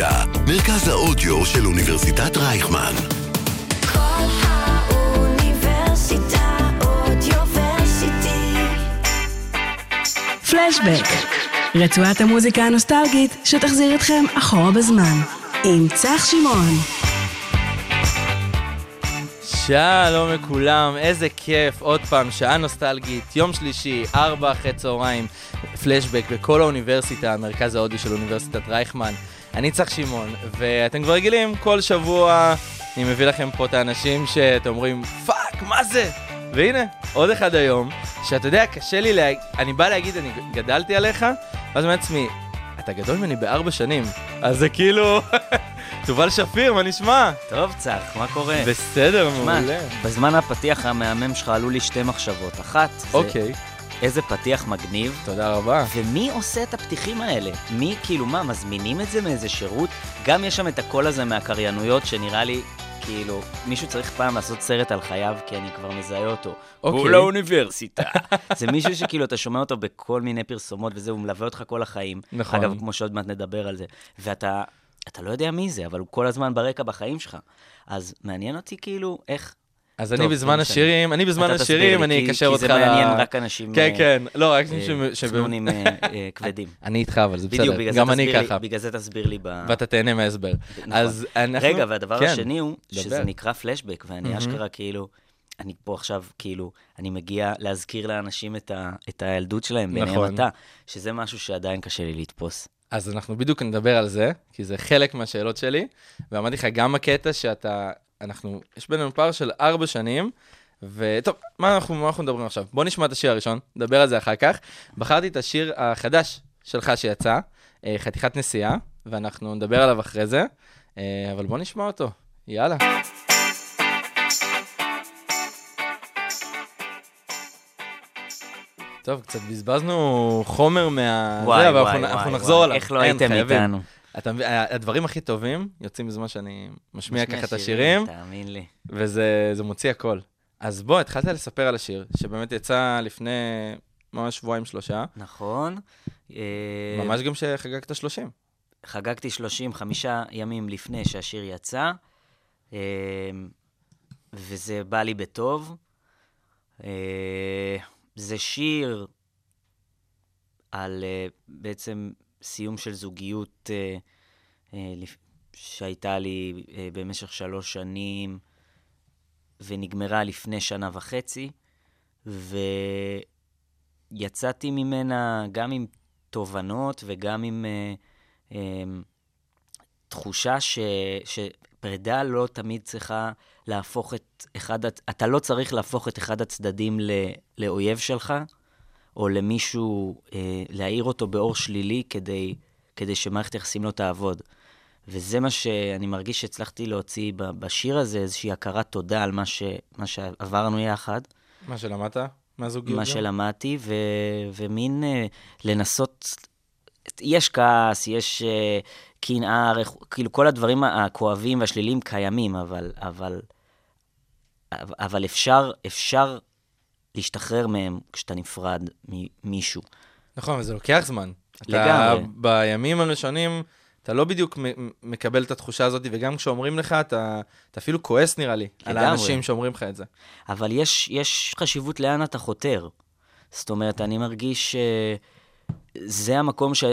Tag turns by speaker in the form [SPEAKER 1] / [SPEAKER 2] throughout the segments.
[SPEAKER 1] האוניברסיטה, מרכז האודיו של אוניברסיטת רייכמן.
[SPEAKER 2] כל האוניברסיטה אודיוורסיטי.
[SPEAKER 3] פלשבק, רצועת המוזיקה הנוסטלגית שתחזיר אתכם אחורה בזמן, עם צח שמעון.
[SPEAKER 4] שלום לכולם, איזה כיף, עוד פעם, שעה נוסטלגית, יום שלישי, ארבע אחרי צהריים, פלשבק בקול האוניברסיטה, מרכז האודיו של אוניברסיטת רייכמן. אני צח שמעון, ואתם כבר רגילים, כל שבוע אני מביא לכם פה את האנשים שאתם אומרים, fuck, מה זה? והנה, עוד אחד היום, שאתה יודע, קשה לי להגיד, אני בא להגיד, אני גדלתי עליך, ואז אני אומר לעצמי, אתה גדול ממני בארבע שנים, אז זה כאילו, תובל שפיר, מה נשמע?
[SPEAKER 5] טוב, צח, מה קורה?
[SPEAKER 4] בסדר, מעולה.
[SPEAKER 5] בזמן הפתיח המהמם שלך עלו לי שתי מחשבות. אחת, זה
[SPEAKER 4] אוקיי,
[SPEAKER 5] איזה פתיח מגניב,
[SPEAKER 4] תודה רבה.
[SPEAKER 5] ומי עושה את הפתיחים האלה? מי, כאילו, מה, מזמינים את זה מאיזה שירות? גם יש שם את הקול הזה מהקריינויות, שנראה לי, כאילו, מישהו צריך פעם לעשות סרט על חייו, כי אני כבר מזהה אותו.
[SPEAKER 4] אוקיי.
[SPEAKER 5] הוא לאוניברסיטה. זה מישהו שכאילו, אתה שומע אותו בכל מיני פרסומות וזה, הוא מלווה אותך כל החיים.
[SPEAKER 4] נכון.
[SPEAKER 5] אגב, כמו שעוד מעט נדבר על זה. ואתה אתה לא יודע מי זה, אבל הוא כל הזמן ברקע בחיים שלך. אז מעניין אותי כאילו, איך...
[SPEAKER 4] אז
[SPEAKER 5] טוב,
[SPEAKER 4] אני
[SPEAKER 5] לא
[SPEAKER 4] בזמן. השירים, אני בזמן השירים, אני אקשר אותך ל...
[SPEAKER 5] כי זה מעניין רק אנשים...
[SPEAKER 4] כן,
[SPEAKER 5] אה,
[SPEAKER 4] כן, לא, רק
[SPEAKER 5] אה,
[SPEAKER 4] אנשים ש...
[SPEAKER 5] צנונים אה, כבדים.
[SPEAKER 4] אני איתך, אבל זה בסדר, גם אני ככה,
[SPEAKER 5] בגלל זה תסביר לי ב...
[SPEAKER 4] ואתה תהנה מההסבר.
[SPEAKER 5] נכון.
[SPEAKER 4] אז אנחנו...
[SPEAKER 5] רגע, והדבר
[SPEAKER 4] כן,
[SPEAKER 5] השני הוא שזה. נקרא פלשבק, ואני אשכרה כאילו, אני פה עכשיו, כאילו, אני מגיע להזכיר לאנשים את ה- את הילדות שלהם, ביניהם
[SPEAKER 4] נכון.
[SPEAKER 5] אתה, שזה משהו שעדיין קשה לי לתפוס.
[SPEAKER 4] אז אנחנו בדיוק נדבר על זה, כי זה חלק מהשאלות שלי, ואמרתי לך גם הקטע שאתה, אנחנו, יש בינינו פער של ארבע שנים, וטוב, מה אנחנו, מה אנחנו מדברים עכשיו? בוא נשמע את השיר הראשון, נדבר על זה אחר כך. בחרתי את השיר החדש שלך שיצא, אה, חתיכת נסיעה, ואנחנו נדבר עליו אחרי זה, אה, אבל בוא נשמע אותו, יאללה. טוב, קצת בזבזנו חומר מה...
[SPEAKER 5] וואי,
[SPEAKER 4] זה, אבל
[SPEAKER 5] וואי,
[SPEAKER 4] אנחנו, אנחנו
[SPEAKER 5] וואי,
[SPEAKER 4] נחזור
[SPEAKER 5] וואי,
[SPEAKER 4] עליו.
[SPEAKER 5] איך לא הייתם. איתנו?
[SPEAKER 4] אתה מבין, הדברים הכי טובים יוצאים בזמן שאני משמיע ככה את השירים,
[SPEAKER 5] תאמין לי.
[SPEAKER 4] וזה זה מוציא הכל. אז בוא, התחלת לספר על השיר, שבאמת יצא לפני ממש שבועיים שלושה,
[SPEAKER 5] נכון. אה,
[SPEAKER 4] ממש גם שחגגת 30.
[SPEAKER 5] חגגתי 35 ימים לפני שהשיר יצא, אה, וזה בא לי בטוב. אה, זה שיר על בעצם סיום של זוגיות אה, אה, שהייתה לי אה, במשך שלוש שנים, ונגמרה לפני שנה וחצי, ויצאתי ממנה גם עם תובנות וגם עם אה, אה, תחושה ש, שפרידה לא תמיד צריכה להפוך את אחד, אתה לא צריך להפוך את אחד הצדדים ל, לאויב שלך, או למישהו, אה, להעיר אותו באור שלילי כדי, כדי שמערכת היחסים לא תעבוד. וזה מה שאני מרגיש שהצלחתי להוציא בשיר הזה, איזושהי הכרת תודה על מה, ש, מה שעברנו יחד.
[SPEAKER 4] מה שלמדת מהזוגיות?
[SPEAKER 5] מה
[SPEAKER 4] גם?
[SPEAKER 5] שלמדתי, ו, ומין אה, לנסות, יש כעס, יש אה, קנאה, רכ- כאילו כל הדברים הכואבים והשליליים קיימים, אבל, אבל, אבל אפשר, אפשר להשתחרר מהם כשאתה נפרד ממישהו.
[SPEAKER 4] נכון, אבל זה לוקח זמן.
[SPEAKER 5] לגמרי.
[SPEAKER 4] אתה בימים הראשונים, אתה לא בדיוק מקבל את התחושה הזאת, וגם כשאומרים לך, אתה, אתה אפילו כועס נראה לי, על
[SPEAKER 5] לגמרי.
[SPEAKER 4] האנשים שאומרים לך את זה.
[SPEAKER 5] אבל יש, יש חשיבות לאן אתה חותר. זאת אומרת, אני מרגיש שזה המקום ש...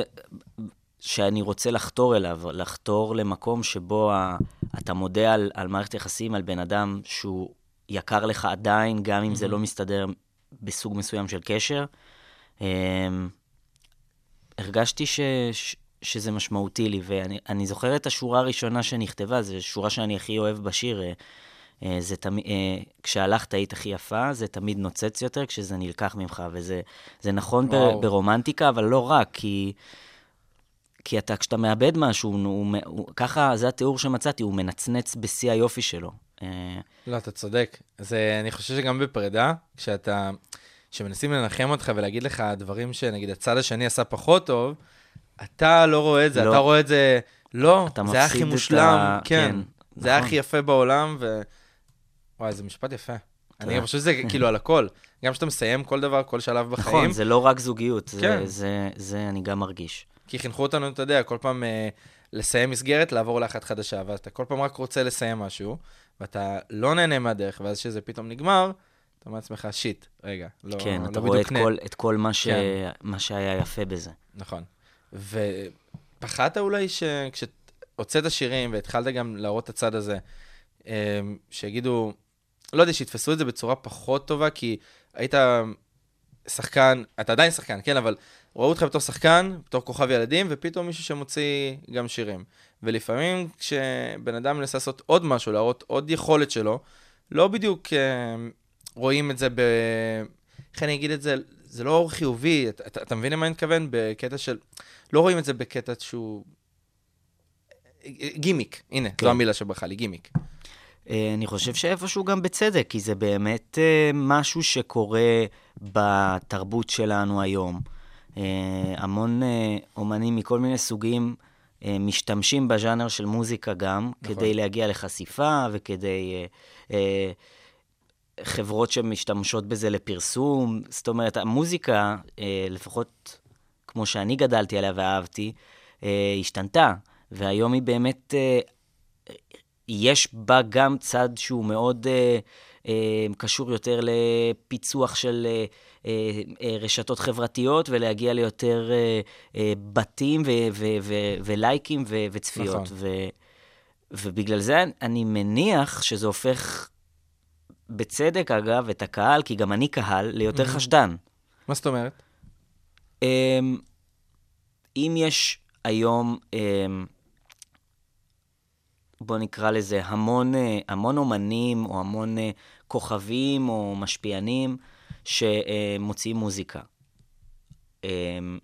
[SPEAKER 5] שאני רוצה לחתור אליו, לחתור למקום שבו ה... אתה מודה על, על מערכת יחסים, על בן אדם שהוא יקר לך עדיין, גם אם זה לא מסתדר בסוג מסוים של קשר. אמ, הרגשתי ש... ש... שזה משמעותי לי, ואני אני זוכר את השורה הראשונה שנכתבה, זו שורה שאני הכי אוהב בשיר. אה, זה תמיד, אה, כשהלכת היית הכי יפה, זה תמיד נוצץ יותר כשזה נלקח ממך, וזה זה נכון ב,
[SPEAKER 4] וואו.
[SPEAKER 5] ברומנטיקה, אבל לא רק, כי, כי אתה, כשאתה מאבד משהו, הוא, הוא, הוא, ככה, זה התיאור שמצאתי, הוא מנצנץ בשיא היופי שלו. אה,
[SPEAKER 4] לא, אתה צודק. זה, אני חושב שגם בפרידה, כשאתה, כשמנסים לנחם אותך ולהגיד לך דברים שנגיד הצד השני עשה פחות טוב, אתה לא רואה את זה,
[SPEAKER 5] לא.
[SPEAKER 4] אתה רואה את זה, לא, זה היה הכי מושלם,
[SPEAKER 5] ה-
[SPEAKER 4] כן,
[SPEAKER 5] כן,
[SPEAKER 4] זה היה
[SPEAKER 5] נכון.
[SPEAKER 4] הכי יפה בעולם, ו... וואי, זה משפט יפה. אני. חושב שזה כאילו על הכל. גם כשאתה מסיים כל דבר, כל שלב בחיים,
[SPEAKER 5] נכון, זה לא רק זוגיות, זה,
[SPEAKER 4] כן.
[SPEAKER 5] זה, זה אני גם מרגיש.
[SPEAKER 4] כי חינכו אותנו, אתה יודע, כל פעם אה, לסיים מסגרת, לעבור לאחת חדשה, ואתה כל פעם רק רוצה לסיים משהו, ואתה לא נהנה מהדרך, ואז כשזה פתאום נגמר, אתה אומר לעצמך, שיט, רגע, לא,
[SPEAKER 5] כן,
[SPEAKER 4] לא
[SPEAKER 5] אתה רואה את
[SPEAKER 4] בדיוק
[SPEAKER 5] כל, את כל מה, ש...
[SPEAKER 4] כן.
[SPEAKER 5] מה שהיה יפה בזה.
[SPEAKER 4] נכון. ופחדת אולי שכשהוצאת שירים והתחלת גם להראות את הצד הזה, אמ, שיגידו, לא יודע, שיתפסו את זה בצורה פחות טובה, כי היית שחקן, אתה עדיין שחקן, כן, אבל ראו אותך בתור שחקן, בתור כוכב ילדים, ופתאום מישהו שמוציא גם שירים. ולפעמים כשבן אדם מנסה לעשות עוד משהו, להראות עוד יכולת שלו, לא בדיוק אמ, רואים את זה ב... איך אני אגיד את זה? זה לא אור חיובי, אתה, אתה, אתה מבין למה אני מתכוון? בקטע של... לא רואים את זה בקטע שהוא... גימיק, הנה,
[SPEAKER 5] כן.
[SPEAKER 4] זו המילה שברחה לי, גימיק.
[SPEAKER 5] אה, אני חושב שאיפשהו גם בצדק, כי זה באמת אה, משהו שקורה בתרבות שלנו היום. אה, המון אומנים מכל מיני סוגים משתמשים בז'אנר של מוזיקה גם,
[SPEAKER 4] נכון.
[SPEAKER 5] כדי להגיע לחשיפה וכדי... חברות שמשתמשות בזה לפרסום. זאת אומרת, המוזיקה, לפחות כמו שאני גדלתי עליה ואהבתי, אה, השתנתה. והיום היא באמת, יש בה גם צד שהוא מאוד אה, אה, קשור יותר לפיצוח של אה, אה, אה, רשתות חברתיות ולהגיע ליותר אה, אה, בתים ו- ו- ו- ולייקים ו- וצפיות.
[SPEAKER 4] נכון.
[SPEAKER 5] ו- ובגלל זה אני מניח שזה הופך, בצדק אגב, את הקהל, כי גם אני קהל, ליותר חשדן.
[SPEAKER 4] מה זאת אומרת?
[SPEAKER 5] אמ, אם יש היום, אמ, בוא נקרא לזה, המון, אה, המון אומנים, או המון אה, כוכבים, או משפיענים, שמוציאים מוזיקה. אמ,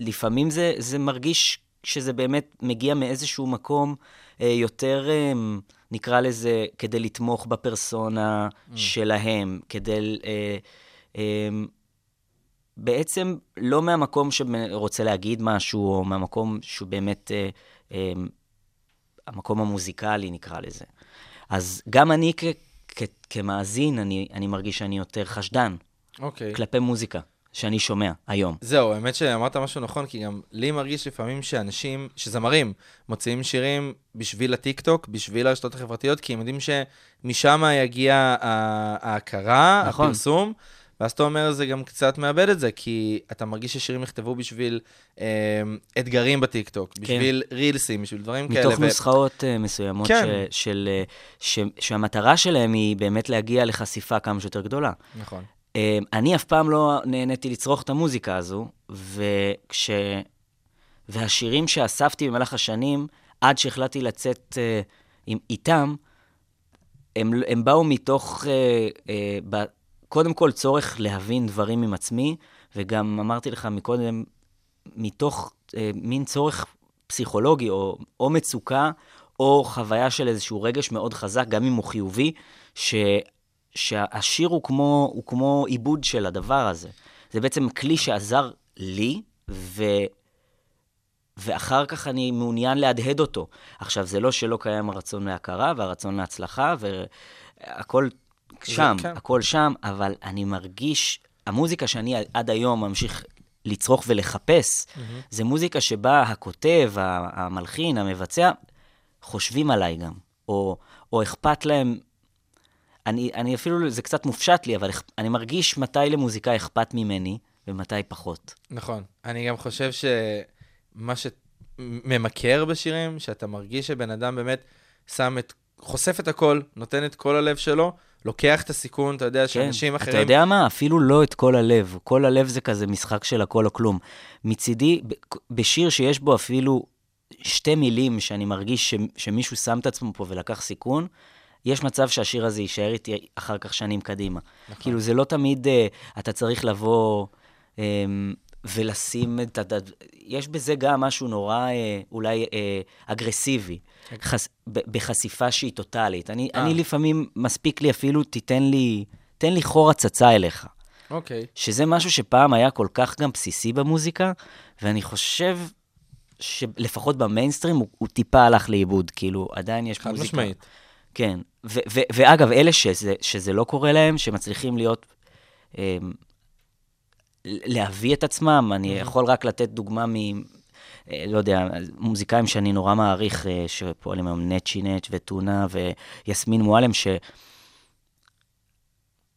[SPEAKER 5] לפעמים זה, זה מרגיש שזה באמת מגיע מאיזשהו מקום אה, יותר, אמ, נקרא לזה, כדי לתמוך בפרסונה שלהם, כדי... אמ, בעצם לא מהמקום שרוצה להגיד משהו, או מהמקום שהוא באמת המקום המוזיקלי, נקרא לזה. אז גם אני כ- כ- כמאזין, אני, אני מרגיש שאני יותר חשדן
[SPEAKER 4] אוקיי.
[SPEAKER 5] כלפי מוזיקה שאני שומע היום.
[SPEAKER 4] זהו, האמת שאמרת משהו נכון, כי גם לי מרגיש לפעמים שאנשים, שזמרים, מוציאים שירים בשביל הטיקטוק, בשביל הרשתות החברתיות, כי הם יודעים שמשם יגיע ההכרה,
[SPEAKER 5] נכון.
[SPEAKER 4] הפרסום, ואז אתה אומר, זה גם קצת מאבד את זה, כי אתה מרגיש ששירים נכתבו בשביל אה, אתגרים בטיקטוק, בשביל רילסים, בשביל דברים כאלה.
[SPEAKER 5] כן. מתוך
[SPEAKER 4] ו-
[SPEAKER 5] נוסחאות uh, מסוימות,
[SPEAKER 4] כן.
[SPEAKER 5] ש, של, uh, ש, שהמטרה שלהם היא באמת להגיע לחשיפה כמה שיותר גדולה.
[SPEAKER 4] נכון.
[SPEAKER 5] Uh, אני אף פעם לא נהניתי לצרוך את המוזיקה הזו, וכש... והשירים שאספתי במהלך השנים, עד שהחלטתי לצאת uh, עם, איתם, הם, הם באו מתוך, uh, ב, קודם כל, צורך להבין דברים עם עצמי, וגם אמרתי לך מקודם, מתוך uh, מין צורך פסיכולוגי, או, או מצוקה, או חוויה של איזשהו רגש מאוד חזק, גם אם הוא חיובי, ש, שהשיר הוא כמו, הוא כמו עיבוד של הדבר הזה. זה בעצם כלי שעזר לי, ו... ואחר כך אני מעוניין להדהד אותו. עכשיו, זה לא שלא קיים הרצון להכרה והרצון להצלחה, והכל שם,
[SPEAKER 4] כן.
[SPEAKER 5] הכל שם, אבל אני מרגיש, המוזיקה שאני עד היום ממשיך לצרוך ולחפש, זה מוזיקה שבה הכותב, המלחין, המבצע, חושבים עליי גם, או, או אכפת להם אני, אני אפילו, זה קצת מופשט לי, אבל אני מרגיש מתי למוזיקאי אכפת ממני ומתי פחות.
[SPEAKER 4] נכון. אני גם חושב שמה שממכר בשירים, שאתה מרגיש שבן אדם באמת שם את, חושף את הכל, נותן את כל הלב שלו, לוקח את הסיכון, אתה יודע, שאנשים אחרים...
[SPEAKER 5] כן. אתה יודע מה? אפילו לא את כל הלב. כל הלב זה כזה משחק של הכל או כלום. מצידי, בשיר שיש בו אפילו שתי מילים שאני מרגיש ש, שמישהו שם את עצמו פה ולקח סיכון, יש מצב שהשיר הזה יישאר איתי אחר כך שנים קדימה. נכון. כאילו, זה לא תמיד uh, אתה צריך לבוא um, ולשים את ה... יש בזה גם משהו נורא uh, אולי uh, אגרסיבי, חס... ב- בחשיפה שהיא טוטאלית. אני,
[SPEAKER 4] אה.
[SPEAKER 5] אני לפעמים, מספיק לי אפילו, תיתן לי, תן לי חור הצצה אליך.
[SPEAKER 4] אוקיי.
[SPEAKER 5] שזה משהו שפעם היה כל כך גם בסיסי במוזיקה, ואני חושב שלפחות במיינסטרים הוא, הוא טיפה הלך לאיבוד, כאילו, עדיין יש
[SPEAKER 4] חד
[SPEAKER 5] מוזיקה.
[SPEAKER 4] משמעית.
[SPEAKER 5] כן, ו- ו- ואגב, אלה שזה, שזה לא קורה להם, שמצליחים להיות, אמ, להביא את עצמם, אני יכול רק לתת דוגמה מ... אה, לא יודע, מוזיקאים שאני נורא מעריך, אה, שפועלים היום, נצ'י נץ' וטונה ויסמין מועלם, ש...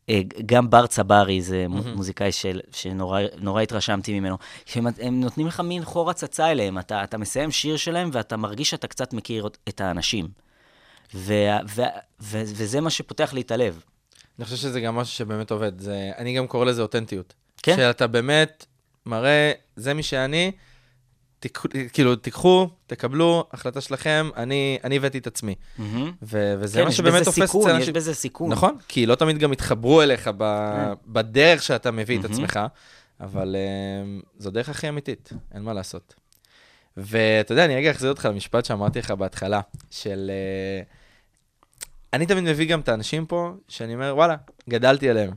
[SPEAKER 5] אה, גם בר צברי זה mm-hmm. מוזיקאי של, שנורא נורא התרשמתי ממנו, שהם הם נותנים לך מין חור הצצה אליהם, אתה, אתה מסיים שיר שלהם ואתה מרגיש שאתה קצת מכיר את האנשים. ו, ו, ו, וזה מה שפותח לי את הלב.
[SPEAKER 4] אני חושב שזה גם משהו שבאמת עובד. זה, אני גם קורא לזה אותנטיות.
[SPEAKER 5] כן.
[SPEAKER 4] שאתה באמת מראה, זה מי שאני, תק, כאילו, תיקחו, תקבלו, החלטה שלכם, אני, אני הבאתי את עצמי.
[SPEAKER 5] Mm-hmm.
[SPEAKER 4] ו, וזה
[SPEAKER 5] כן,
[SPEAKER 4] מה שבאמת תופס
[SPEAKER 5] סיכון,
[SPEAKER 4] אצל
[SPEAKER 5] יש בזה סיכון.
[SPEAKER 4] נכון, כי לא תמיד גם יתחברו אליך ב, בדרך שאתה מביא את
[SPEAKER 5] מהמם.
[SPEAKER 4] עצמך, אבל um, זו דרך הכי אמיתית, אין מה לעשות. ואתה יודע, אני רגע אחזיר אותך למשפט שאמרתי לך בהתחלה, של... Uh, אני תמיד מביא גם את האנשים פה, שאני אומר, וואלה, גדלתי עליהם.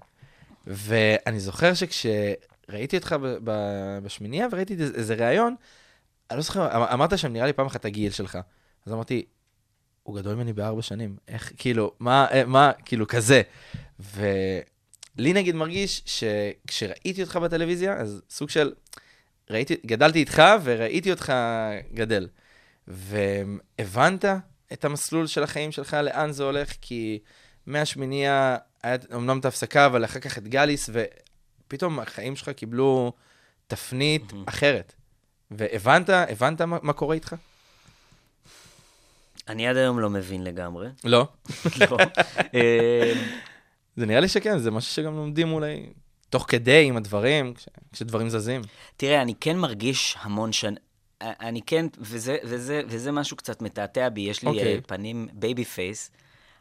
[SPEAKER 4] ואני זוכר שכשראיתי אותך ב- ב- בשמינייה וראיתי איזה- איזה ראיון, אני לא זוכר, אמ- אמרת שם, נראה לי פעם אחת הגיל שלך. אז אמרתי, הוא גדול ממני בארבע שנים. איך, כאילו, מה, אה, מה, כאילו, כזה. ולי נגיד מרגיש שכשראיתי אותך בטלוויזיה, אז סוג של, ראיתי, גדלתי איתך וראיתי אותך גדל. והבנת את המסלול של החיים שלך, לאן זה הולך, כי מהשמינייה, היה אמנם את ההפסקה, אבל אחר כך את גליס, ופתאום החיים שלך קיבלו תפנית אחרת. והבנת, הבנת מה, מה קורה איתך?
[SPEAKER 5] אני עד היום לא מבין לגמרי.
[SPEAKER 4] לא.
[SPEAKER 5] לא. אה,
[SPEAKER 4] זה נראה לי שכן, זה משהו שגם לומדים אולי תוך כדי עם הדברים, כש, כשדברים זזים.
[SPEAKER 5] תראה, אני כן מרגיש המון שנים, אני כן, וזה, וזה, וזה משהו קצת מתעתע בי, יש לי
[SPEAKER 4] אוקיי.
[SPEAKER 5] okay. פנים baby face,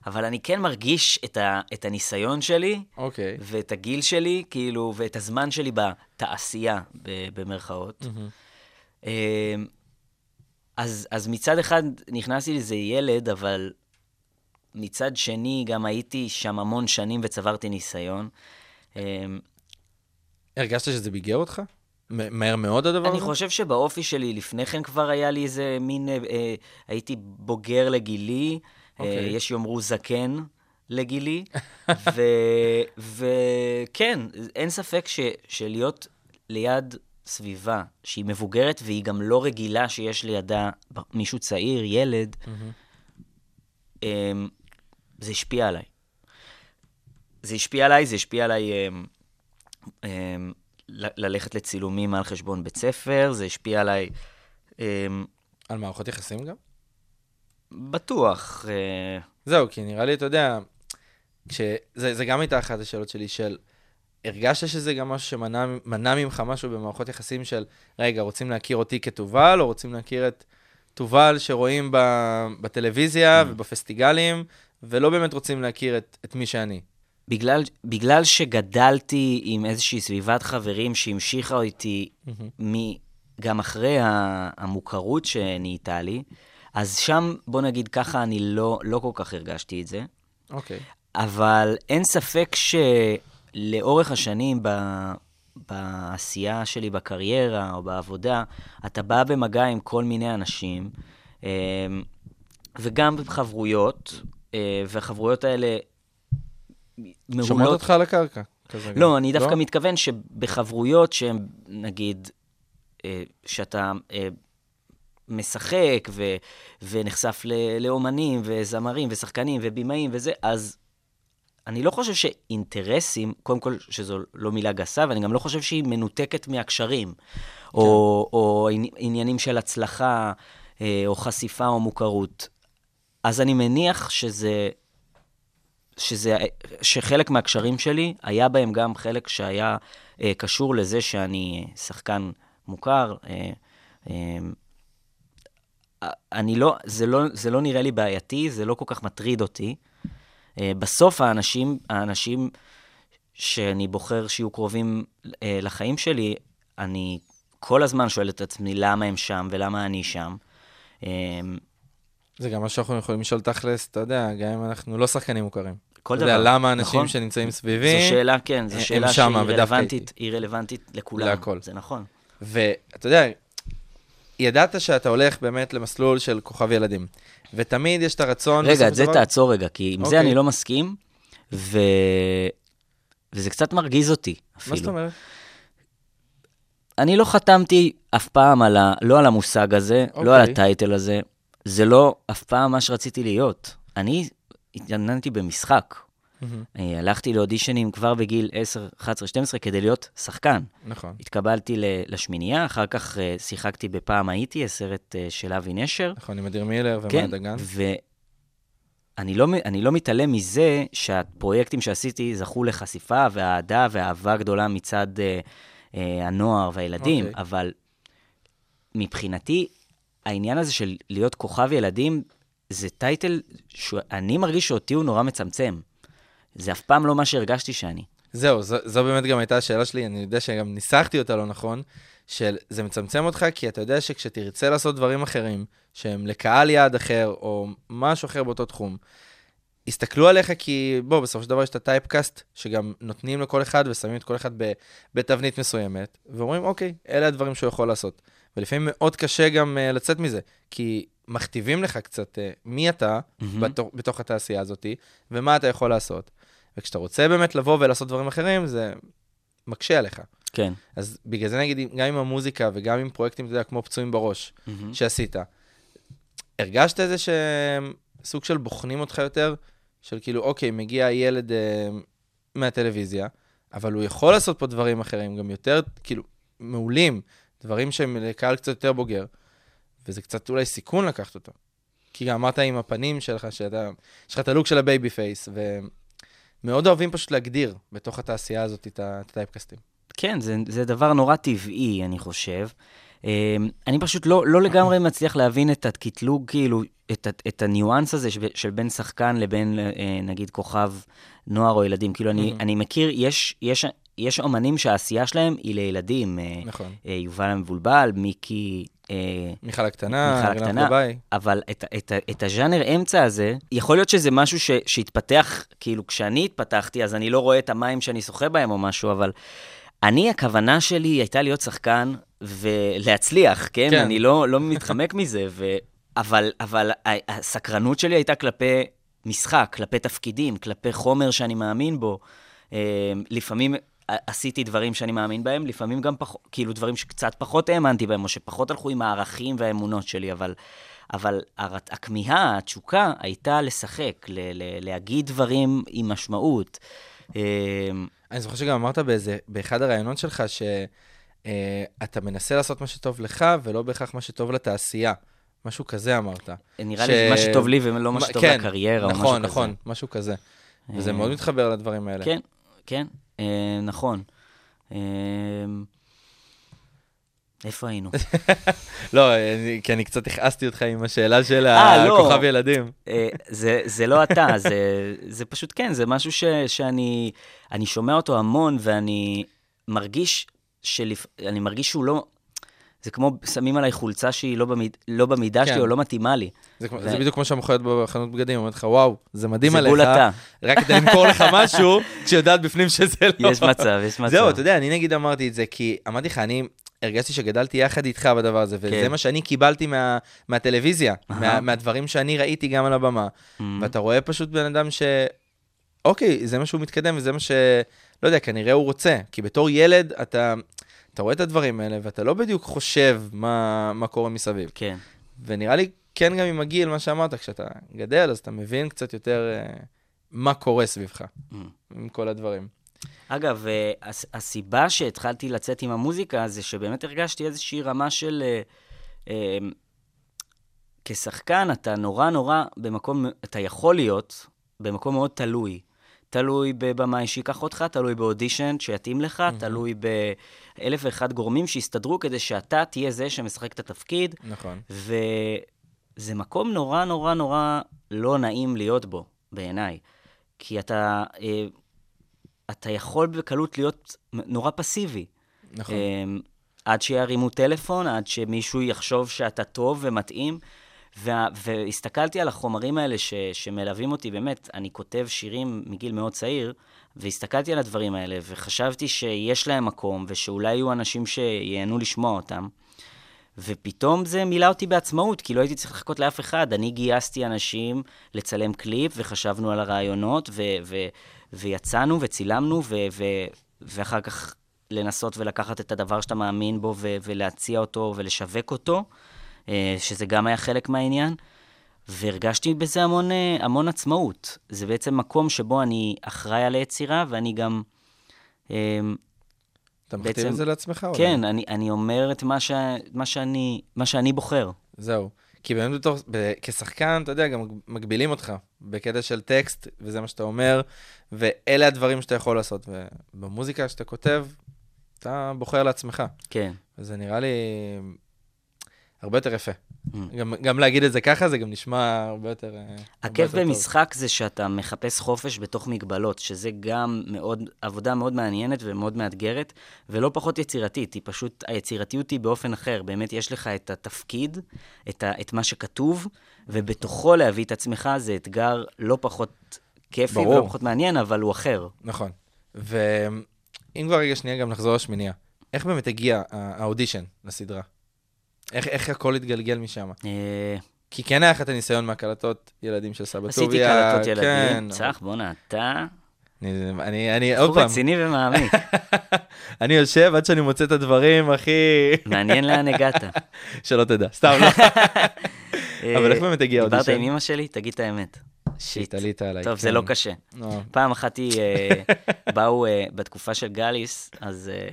[SPEAKER 5] אבל אני כן מרגיש את, ה, את הניסיון שלי,
[SPEAKER 4] אוקיי.
[SPEAKER 5] ואת הגיל שלי, כאילו, ואת הזמן שלי בתעשייה, במרכאות. אמ, אז, אז מצד אחד נכנסתי לזה ילד, אבל מצד שני גם הייתי שם המון שנים וצברתי ניסיון. אמ,
[SPEAKER 4] הרגשת שזה ביגר אותך? מהר מאוד הדבר
[SPEAKER 5] אני
[SPEAKER 4] הזה?
[SPEAKER 5] חושב שבאופי שלי לפני כן כבר היה לי איזה מין, אה, אה, הייתי בוגר לגילי,
[SPEAKER 4] אוקיי.
[SPEAKER 5] יש יאמרו זקן לגילי, וכן, אין ספק ש, שלהיות ליד סביבה שהיא מבוגרת והיא גם לא רגילה שיש לידה מישהו צעיר, ילד, אמ, זה השפיע עליי. זה השפיע עליי, זה השפיע עליי אמ, אמ, ל- ללכת לצילומים על חשבון בית ספר, זה השפיע עליי אמ,
[SPEAKER 4] על מערכות יחסים גם?
[SPEAKER 5] בטוח. אה,
[SPEAKER 4] זהו, כי נראה לי, אתה יודע, כש... זה, גם הייתה אחת השאלות שלי, של הרגשת שזה גם משהו שמנע מנע ממך משהו במערכות יחסים של, רגע, רוצים להכיר אותי כתובל, או רוצים להכיר את תובל שרואים ב... בטלוויזיה ובפסטיגלים, ולא באמת רוצים להכיר את, את מי שאני.
[SPEAKER 5] בגלל, בגלל שגדלתי עם איזושהי סביבת חברים שהמשיכה איתי מ, גם אחרי המוכרות שנהייתה לי, אז שם, בוא נגיד ככה, אני לא, לא כל כך הרגשתי את זה.
[SPEAKER 4] אוקיי.
[SPEAKER 5] אבל אין ספק שלאורך השנים ב... בעשייה שלי בקריירה או בעבודה, אתה בא במגע עם כל מיני אנשים, אה, וגם בחברויות, אה, והחברויות האלה מעולות.
[SPEAKER 4] שומעות אותך על הקרקע. כזה גם.
[SPEAKER 5] לא, אני דווקא מתכוון שבחברויות שהן, נגיד, אה, שאתה משחק ו, ונחשף ל, לאומנים וזמרים ושחקנים ובימאים וזה, אז אני לא חושב שאינטרסים, קודם כל, שזו לא מילה גסה, ואני גם לא חושב שהיא מנותקת מהקשרים, או, או עני- עניינים של הצלחה, אה, או חשיפה או מוכרות. אז אני מניח שזה שזה, שחלק מהקשרים שלי, היה בהם גם חלק שהיה אה, קשור לזה שאני שחקן מוכר. אה, אה, אני לא, זה לא, זה לא נראה לי בעייתי, זה לא כל כך מטריד אותי. אה, בסוף האנשים, האנשים שאני בוחר שיהיו קרובים אה, לחיים שלי, אני כל הזמן שואל את עצמי למה הם שם ולמה אני שם. אה,
[SPEAKER 4] זה גם מה שאנחנו יכולים לשאול תכלס, אתה יודע, גם אם אנחנו לא שחקנים מוכרים.
[SPEAKER 5] כל
[SPEAKER 4] אתה
[SPEAKER 5] דבר.
[SPEAKER 4] יודע, למה אנשים
[SPEAKER 5] נכון?
[SPEAKER 4] שנמצאים סביבי...
[SPEAKER 5] זו שאלה, כן, זו שאלה שהיא רלוונטית, היא רלוונטית לכולם.
[SPEAKER 4] להכל.
[SPEAKER 5] זה נכון.
[SPEAKER 4] ואתה יודע, ידעת שאתה הולך באמת למסלול של כוכב ילדים, ותמיד יש את הרצון...
[SPEAKER 5] רגע, את זה
[SPEAKER 4] דבר-
[SPEAKER 5] תעצור רגע, כי עם זה
[SPEAKER 4] אוקיי.
[SPEAKER 5] אני לא מסכים, ו... וזה קצת מרגיז אותי אפילו.
[SPEAKER 4] מה זאת אומרת?
[SPEAKER 5] אני לא חתמתי אף פעם על ה... לא על המושג הזה, okay. לא על
[SPEAKER 4] אוקיי.
[SPEAKER 5] הטייטל הזה. זה לא אף פעם מה שרציתי להיות. אני התעניינתי במשחק.
[SPEAKER 4] מהמם.
[SPEAKER 5] אה, הלכתי לאודישנים כבר בגיל 10, 11, 12 כדי להיות שחקן.
[SPEAKER 4] נכון.
[SPEAKER 5] התקבלתי לשמינייה, אחר כך אה, שיחקתי בפעם הייתי, הסרט אה, של אבי נשר.
[SPEAKER 4] נכון, עם אדיר מילר
[SPEAKER 5] כן,
[SPEAKER 4] ומאיה דגן.
[SPEAKER 5] ואני לא, לא מתעלם מזה שהפרויקטים שעשיתי זכו לחשיפה ואהדה ואהבה גדולה מצד אה, אה, הנוער והילדים,
[SPEAKER 4] אוקיי.
[SPEAKER 5] אבל מבחינתי, העניין הזה של להיות כוכב ילדים, זה טייטל שאני מרגיש שאותי הוא נורא מצמצם. זה אף פעם לא מה שהרגשתי שאני.
[SPEAKER 4] זהו, זו, זו באמת גם הייתה השאלה שלי, אני יודע שגם ניסחתי אותה לא נכון, של זה מצמצם אותך, כי אתה יודע שכשתרצה לעשות דברים אחרים, שהם לקהל יעד אחר, או משהו אחר באותו תחום, יסתכלו עליך כי, בוא, בסופו של דבר יש את הטייפקאסט, שגם נותנים לכל אחד ושמים את כל אחד בתבנית מסוימת, ואומרים, אוקיי, אלה הדברים שהוא יכול לעשות. ולפעמים מאוד קשה גם uh, לצאת מזה, כי מכתיבים לך קצת uh, מי אתה
[SPEAKER 5] מהמם.
[SPEAKER 4] בתוך, בתוך התעשייה הזאת, ומה אתה יכול לעשות. וכשאתה רוצה באמת לבוא ולעשות דברים אחרים, זה מקשה עליך.
[SPEAKER 5] כן.
[SPEAKER 4] אז בגלל זה נגיד, גם עם המוזיקה וגם עם פרויקטים, אתה יודע, כמו פצועים בראש,
[SPEAKER 5] מהמם.
[SPEAKER 4] שעשית, הרגשת איזה שהם סוג של בוחנים אותך יותר? של כאילו, אוקיי, מגיע ילד אה, מהטלוויזיה, אבל הוא יכול לעשות פה דברים אחרים, גם יותר, כאילו, מעולים, דברים שהם לקהל קצת יותר בוגר, וזה קצת אולי סיכון לקחת אותו. כי גם אמרת עם הפנים שלך, שאתה, יש לך את הלוק של ה baby face, ומאוד אוהבים פשוט להגדיר בתוך התעשייה הזאת את ה- את הטייפקאסטים.
[SPEAKER 5] כן, זה, זה דבר נורא טבעי, אני חושב. אמ, אני פשוט לא, לא לגמרי מצליח להבין את הקטלוג, כאילו, את, את הניואנס הזה של, של בין שחקן לבין, אה, נגיד, כוכב נוער או ילדים. כאילו, אני. אני מכיר, יש, יש, יש אומנים שהעשייה שלהם היא לילדים. אה,
[SPEAKER 4] נכון.
[SPEAKER 5] אה, יובל המבולבל, מיקי...
[SPEAKER 4] מיכל הקטנה,
[SPEAKER 5] מיכל הקטנה. אבל את, את, את הז'אנר אמצע הזה, יכול להיות שזה משהו ש, שהתפתח, כאילו כשאני התפתחתי, אז אני לא רואה את המים שאני שוחה בהם או משהו, אבל אני, הכוונה שלי הייתה להיות שחקן ולהצליח, כן?
[SPEAKER 4] כן.
[SPEAKER 5] אני לא, לא מתחמק מזה, ו... אבל, אבל הסקרנות שלי הייתה כלפי משחק, כלפי תפקידים, כלפי חומר שאני מאמין בו. אה, לפעמים עשיתי דברים שאני מאמין בהם, לפעמים גם פחות, כאילו דברים שקצת פחות האמנתי בהם, או שפחות הלכו עם הערכים והאמונות שלי, אבל, אבל הכמיהה, התשוקה, הייתה לשחק, ל- ל- להגיד דברים עם משמעות. אה,
[SPEAKER 4] אני זוכר שגם אמרת באיזה, באחד הראיונות שלך, שאתה מנסה לעשות מה שטוב לך, ולא בהכרח מה שטוב לתעשייה. משהו כזה אמרת.
[SPEAKER 5] נראה
[SPEAKER 4] ש-
[SPEAKER 5] לי מה שטוב לי ולא מה שטוב
[SPEAKER 4] כן,
[SPEAKER 5] לקריירה, או משהו
[SPEAKER 4] נכון,
[SPEAKER 5] כזה.
[SPEAKER 4] נכון, משהו כזה. וזה
[SPEAKER 5] אה,
[SPEAKER 4] מאוד מתחבר לדברים האלה.
[SPEAKER 5] כן, כן, אה, נכון. אה, איפה היינו?
[SPEAKER 4] לא, אני- כי אני קצת הכעסתי אותך עם השאלה של
[SPEAKER 5] אה, לא.
[SPEAKER 4] הכוכב ילדים.
[SPEAKER 5] אה, זה, זה לא אתה, זה, זה פשוט כן, זה משהו ש, שאני אני שומע אותו המון, ואני מרגיש, שלפ, אני מרגיש שהוא לא... זה כמו שמים עליי חולצה שהיא לא, במיד, לא במידה
[SPEAKER 4] כן.
[SPEAKER 5] שלי או לא מתאימה לי.
[SPEAKER 4] זה
[SPEAKER 5] ו-
[SPEAKER 4] זה בדיוק כמו שהמוכרת בחנות בגדים, אומרת לך, וואו, זה מדהים
[SPEAKER 5] זה
[SPEAKER 4] עליך,
[SPEAKER 5] בול אתה.
[SPEAKER 4] רק כדי למכור לך משהו, כשיודעת בפנים שזה לא.
[SPEAKER 5] יש מצב, יש מצב.
[SPEAKER 4] זהו, אתה יודע, אני נגיד אמרתי את זה, כי אמרתי לך, אני הרגשתי שגדלתי יחד איתך בדבר הזה, וזה
[SPEAKER 5] כן.
[SPEAKER 4] מה שאני קיבלתי מה- מהטלוויזיה. מה- מהדברים שאני ראיתי גם על הבמה.
[SPEAKER 5] Mm,
[SPEAKER 4] ואתה רואה פשוט בן אדם ש... אוקיי, זה מה שהוא מתקדם וזה מה ש... לא יודע, כנראה הוא רוצה. כי בתור ילד אתה, אתה רואה את הדברים האלה ואתה לא בדיוק חושב מה, מה קורה מסביב.
[SPEAKER 5] כן.
[SPEAKER 4] ונראה לי כן גם עם הגיל, מה שאמרת, כשאתה גדל, אז אתה מבין קצת יותר אה, מה קורה סביבך,
[SPEAKER 5] Mm.
[SPEAKER 4] עם כל הדברים.
[SPEAKER 5] אגב, אה, הס- הסיבה שהתחלתי לצאת עם המוזיקה זה שבאמת הרגשתי איזושהי רמה של... אה, כשחקן אתה נורא נורא במקום, אתה יכול להיות במקום מאוד תלוי. תלוי בבמאי שייקח אותך, תלוי באודישן שיתאים לך,
[SPEAKER 4] מהמם.
[SPEAKER 5] תלוי באלף ואחד גורמים שיסתדרו כדי שאתה תהיה זה שמשחק את התפקיד,
[SPEAKER 4] נכון.
[SPEAKER 5] וזה מקום נורא נורא נורא לא נעים להיות בו, בעיניי. כי אתה, אה, אתה יכול בקלות להיות נורא פסיבי.
[SPEAKER 4] נכון.
[SPEAKER 5] אמ, עד שירימו טלפון, עד שמישהו יחשוב שאתה טוב ומתאים. וה, והסתכלתי על החומרים האלה ש, שמלווים אותי, באמת, אני כותב שירים מגיל מאוד צעיר, והסתכלתי על הדברים האלה, וחשבתי שיש להם מקום, ושאולי יהיו אנשים שייהנו לשמוע אותם. ופתאום זה מילא אותי בעצמאות, כי לא הייתי צריך לחכות לאף אחד. אני גייסתי אנשים לצלם קליפ, וחשבנו על הרעיונות, ו- ו- ויצאנו וצילמנו, ו- ו- ואחר כך לנסות ולקחת את הדבר שאתה מאמין בו ו- ולהציע אותו ולשווק אותו, שזה גם היה חלק מהעניין. והרגשתי בזה המון, אה, המון עצמאות. זה בעצם מקום שבו אני אחראי על היצירה, ואני גם... אה,
[SPEAKER 4] אתה מכתיב את זה לעצמך? אולי?
[SPEAKER 5] כן, אני, אני אומר את מה, ש, מה, שאני, מה שאני בוחר.
[SPEAKER 4] זהו. כי באמת בתור, ב- כשחקן, אתה יודע, גם מגבילים אותך בקטע של טקסט, וזה מה שאתה אומר, ואלה הדברים שאתה יכול לעשות. ובמוזיקה שאתה כותב, אתה בוחר לעצמך.
[SPEAKER 5] כן.
[SPEAKER 4] וזה נראה לי הרבה יותר יפה.
[SPEAKER 5] Mm.
[SPEAKER 4] גם, גם להגיד את זה ככה, זה גם נשמע הרבה יותר... אה,
[SPEAKER 5] הכיף
[SPEAKER 4] יותר טוב.
[SPEAKER 5] במשחק זה שאתה מחפש חופש בתוך מגבלות, שזה גם מאוד, עבודה מאוד מעניינת ומאוד מאתגרת, ולא פחות יצירתית, היא פשוט, היצירתיות היא באופן אחר. באמת יש לך את התפקיד, את, ה, את מה שכתוב, ובתוכו להביא את עצמך זה אתגר לא פחות כיפי
[SPEAKER 4] ברור.
[SPEAKER 5] ולא פחות מעניין, אבל הוא אחר.
[SPEAKER 4] נכון. ואם כבר רגע שנייה גם נחזור לשמינייה, איך באמת הגיע האודישן לסדרה? איך, איך הכל התגלגל משם?
[SPEAKER 5] אה,
[SPEAKER 4] כי כן היה לך את הניסיון מהקלטות ילדים של סבא טוביה.
[SPEAKER 5] עשיתי קלטות
[SPEAKER 4] כן,
[SPEAKER 5] ילדים, צח, בואנה, אתה
[SPEAKER 4] אני, אני, אני עוד פעם,
[SPEAKER 5] רציני ומעמיק,
[SPEAKER 4] אני יושב עד שאני מוצא את הדברים הכי...
[SPEAKER 5] מעניין לאן הגעת.
[SPEAKER 4] שלא תדע, סתם לא. אבל איך באמת הגיע
[SPEAKER 5] דיברת
[SPEAKER 4] האודישן?
[SPEAKER 5] עם אמא שלי? תגיד את האמת. שיט.
[SPEAKER 4] שהתעלית עליי.
[SPEAKER 5] טוב, זה
[SPEAKER 4] כן.
[SPEAKER 5] לא קשה. פעם אחת היא, אה, באו, אה, בתקופה של גליס, אז אה,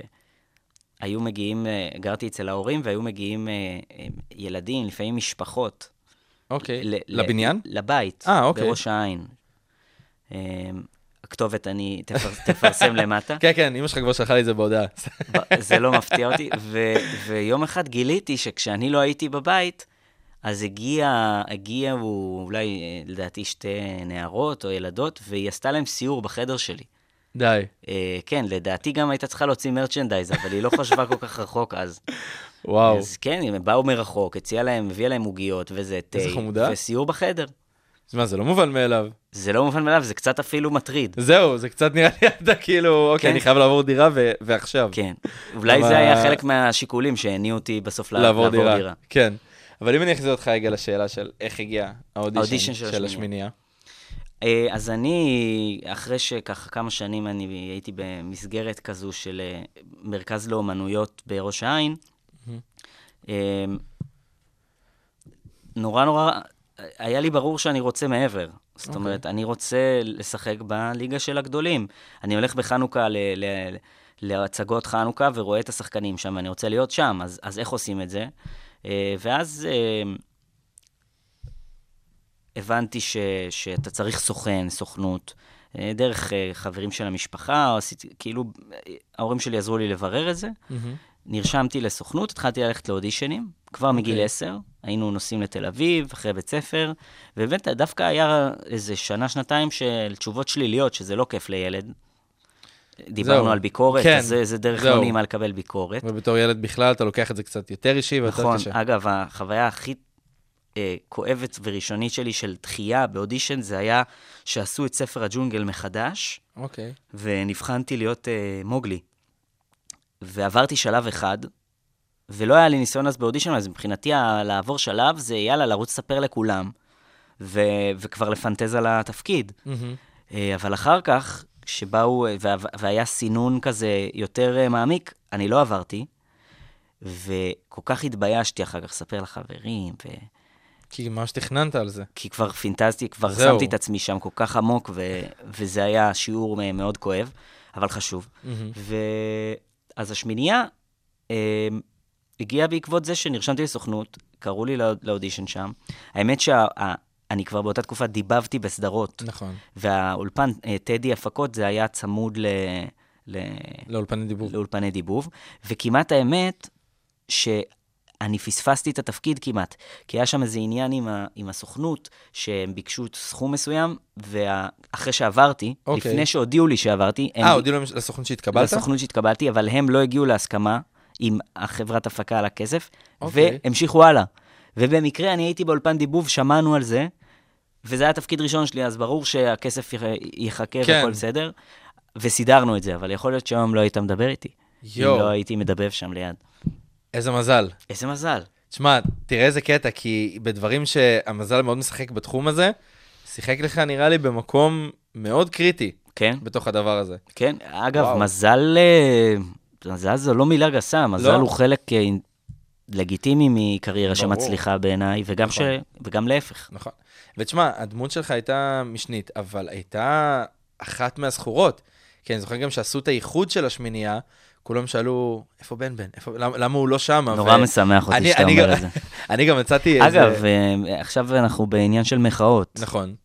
[SPEAKER 5] היו מגיעים, אה, גרתי אצל ההורים, והיו מגיעים אה, אה, ילדים, לפעמים משפחות.
[SPEAKER 4] אוקיי.
[SPEAKER 5] ל-
[SPEAKER 4] לבניין?
[SPEAKER 5] לבית,
[SPEAKER 4] אה, אוקיי.
[SPEAKER 5] בראש העין. אה, הכתובת אני תפר- תפרסם למטה.
[SPEAKER 4] כן, כן, אמא שלך כבר שלחה לי את זה בהודעה.
[SPEAKER 5] זה לא מפתיע אותי. ו- ויום אחד גיליתי שכשאני לא הייתי בבית, אז הגיע, הגיעו אולי, לדעתי, שתי נערות או ילדות, והיא עשתה להם סיור בחדר שלי.
[SPEAKER 4] די.
[SPEAKER 5] אה, כן, לדעתי גם הייתה צריכה להוציא מרצ'נדייז, אבל היא לא חשבה כל כך רחוק אז.
[SPEAKER 4] וואו.
[SPEAKER 5] אז כן, הם באו מרחוק, הציעה להם, הביאה להם עוגיות וזה תה,
[SPEAKER 4] איזה חמודה.
[SPEAKER 5] וסיור בחדר.
[SPEAKER 4] אז מה, זה לא מובן מאליו.
[SPEAKER 5] זה לא מובן מאליו, זה קצת אפילו מטריד.
[SPEAKER 4] זהו, זה קצת נראה לי אתה כאילו, אוקיי,
[SPEAKER 5] כן.
[SPEAKER 4] אני חייב לעבור דירה ו- ועכשיו.
[SPEAKER 5] כן. אולי
[SPEAKER 4] אבל-
[SPEAKER 5] זה היה חלק מהשיקולים שהניעו אותי בסוף
[SPEAKER 4] לעבור
[SPEAKER 5] לעבור
[SPEAKER 4] דירה.
[SPEAKER 5] דירה.
[SPEAKER 4] כן. אבל אם אני אחזיר אותך רגע לשאלה של איך הגיע
[SPEAKER 5] האודישן
[SPEAKER 4] האודישן
[SPEAKER 5] של
[SPEAKER 4] של
[SPEAKER 5] השמינייה.
[SPEAKER 4] השמינייה.
[SPEAKER 5] אה, אז אני, אחרי שככה כמה שנים אני הייתי במסגרת כזו של אה, מרכז לאומנויות בראש העין, אה, נורא נורא, היה לי ברור שאני רוצה מעבר. זאת
[SPEAKER 4] אוקיי.
[SPEAKER 5] אומרת, אני רוצה לשחק בליגה של הגדולים. אני הולך בחנוכה ל... ל להצגות חנוכה ורואה את השחקנים שם, אני רוצה להיות שם, אז, אז איך עושים את זה? ואז הבנתי ש, שאתה צריך סוכן, סוכנות, אה, דרך אה, חברים של המשפחה, או עשיתי, כאילו, אה, ההורים שלי עזרו לי לברר את זה. נרשמתי לסוכנות, התחלתי ללכת לאודישנים, כבר מגיל
[SPEAKER 4] אוקיי.
[SPEAKER 5] עשר, היינו נוסעים לתל אביב, אחרי בית ספר, ובאמת דווקא היה איזה שנה, שנתיים של תשובות שליליות, שזה לא כיף לילד. דיברנו
[SPEAKER 4] זהו.
[SPEAKER 5] על ביקורת,
[SPEAKER 4] כן,
[SPEAKER 5] אז זה, זה דרך
[SPEAKER 4] זהו.
[SPEAKER 5] לא נעימה לקבל ביקורת.
[SPEAKER 4] ובתור ילד בכלל, אתה לוקח את זה קצת יותר אישי ויותר
[SPEAKER 5] נכון,
[SPEAKER 4] קשה.
[SPEAKER 5] אגב, החוויה הכי אה, כואבת וראשונית שלי של דחייה באודישן, זה היה שעשו את ספר הג'ונגל מחדש,
[SPEAKER 4] אוקיי.
[SPEAKER 5] ונבחנתי להיות אה, מוגלי. ועברתי שלב אחד, ולא היה לי ניסיון אז באודישן, אז מבחינתי לעבור שלב זה יאללה, לרוץ לספר לכולם, ו- וכבר לפנטז על התפקיד.
[SPEAKER 4] מהמם.
[SPEAKER 5] אה, אבל אחר כך, כשבאו, אה, וה- והיה סינון כזה יותר אה, מעמיק, אני לא עברתי, וכל כך התביישתי אחר כך לספר לחברים, ו...
[SPEAKER 4] כי ממש תכננת על זה.
[SPEAKER 5] כי כבר פינטזתי, כבר
[SPEAKER 4] זהו.
[SPEAKER 5] שמתי את עצמי שם כל כך עמוק, ו... וזה היה שיעור מאוד כואב, אבל חשוב.
[SPEAKER 4] מהמם.
[SPEAKER 5] ואז השמינייה אה, הגיעה בעקבות זה שנרשמתי לסוכנות, קראו לי לא- לאודישן שם. האמת שאני כבר באותה תקופה דיבבתי בסדרות,
[SPEAKER 4] נכון.
[SPEAKER 5] והאולפן, אה, טדי הפקות, זה היה צמוד ל... ל...
[SPEAKER 4] לאולפני דיבור.
[SPEAKER 5] לאולפני דיבוב, וכמעט האמת שאני פספסתי את התפקיד כמעט, כי היה שם איזה עניין עם, ה, עם הסוכנות, שהם ביקשו סכום מסוים, ואחרי שעברתי,
[SPEAKER 4] אוקיי.
[SPEAKER 5] לפני שהודיעו לי שעברתי,
[SPEAKER 4] אה, הודיעו לסוכנות שהתקבלת?
[SPEAKER 5] לסוכנות שהתקבלתי, אבל הם לא הגיעו להסכמה עם החברת הפקה על הכסף,
[SPEAKER 4] אוקיי.
[SPEAKER 5] והמשיכו הלאה. ובמקרה אני הייתי באולפן דיבוב, שמענו על זה, וזה היה התפקיד ראשון שלי, אז ברור שהכסף יח- יחכה
[SPEAKER 4] כן.
[SPEAKER 5] והכל בסדר, וסידרנו את זה, אבל יכול להיות שהיום לא היית מדבר איתי. אם
[SPEAKER 4] יואו,
[SPEAKER 5] לא הייתי מדבב שם ליד.
[SPEAKER 4] איזה מזל.
[SPEAKER 5] איזה מזל.
[SPEAKER 4] תשמע, תראה איזה קטע, כי בדברים שהמזל מאוד משחק בתחום הזה, שיחק לך נראה לי במקום מאוד קריטי
[SPEAKER 5] כן,
[SPEAKER 4] בתוך הדבר הזה.
[SPEAKER 5] כן. אגב,
[SPEAKER 4] וואו.
[SPEAKER 5] מזל, אה, מזל זו לא מילה גסה, מזל
[SPEAKER 4] לא.
[SPEAKER 5] הוא חלק אה, לגיטימי מקריירה
[SPEAKER 4] ברור.
[SPEAKER 5] שמצליחה בעיניי, וגם, ש...
[SPEAKER 4] נכון.
[SPEAKER 5] וגם להפך.
[SPEAKER 4] נכון. ותשמע, הדמות שלך הייתה משנית, אבל הייתה אחת מהזכורות. כי אני זוכר גם שעשו את האיחוד של השמינייה, כולם שאלו, איפה בן בן? איפה, למה, למה הוא לא שם?
[SPEAKER 5] נורא משמח אותי שאתה אומר את זה.
[SPEAKER 4] אני גם מצאתי איזה...
[SPEAKER 5] אגב, אה, עכשיו אנחנו בעניין של מחאות.
[SPEAKER 4] נכון,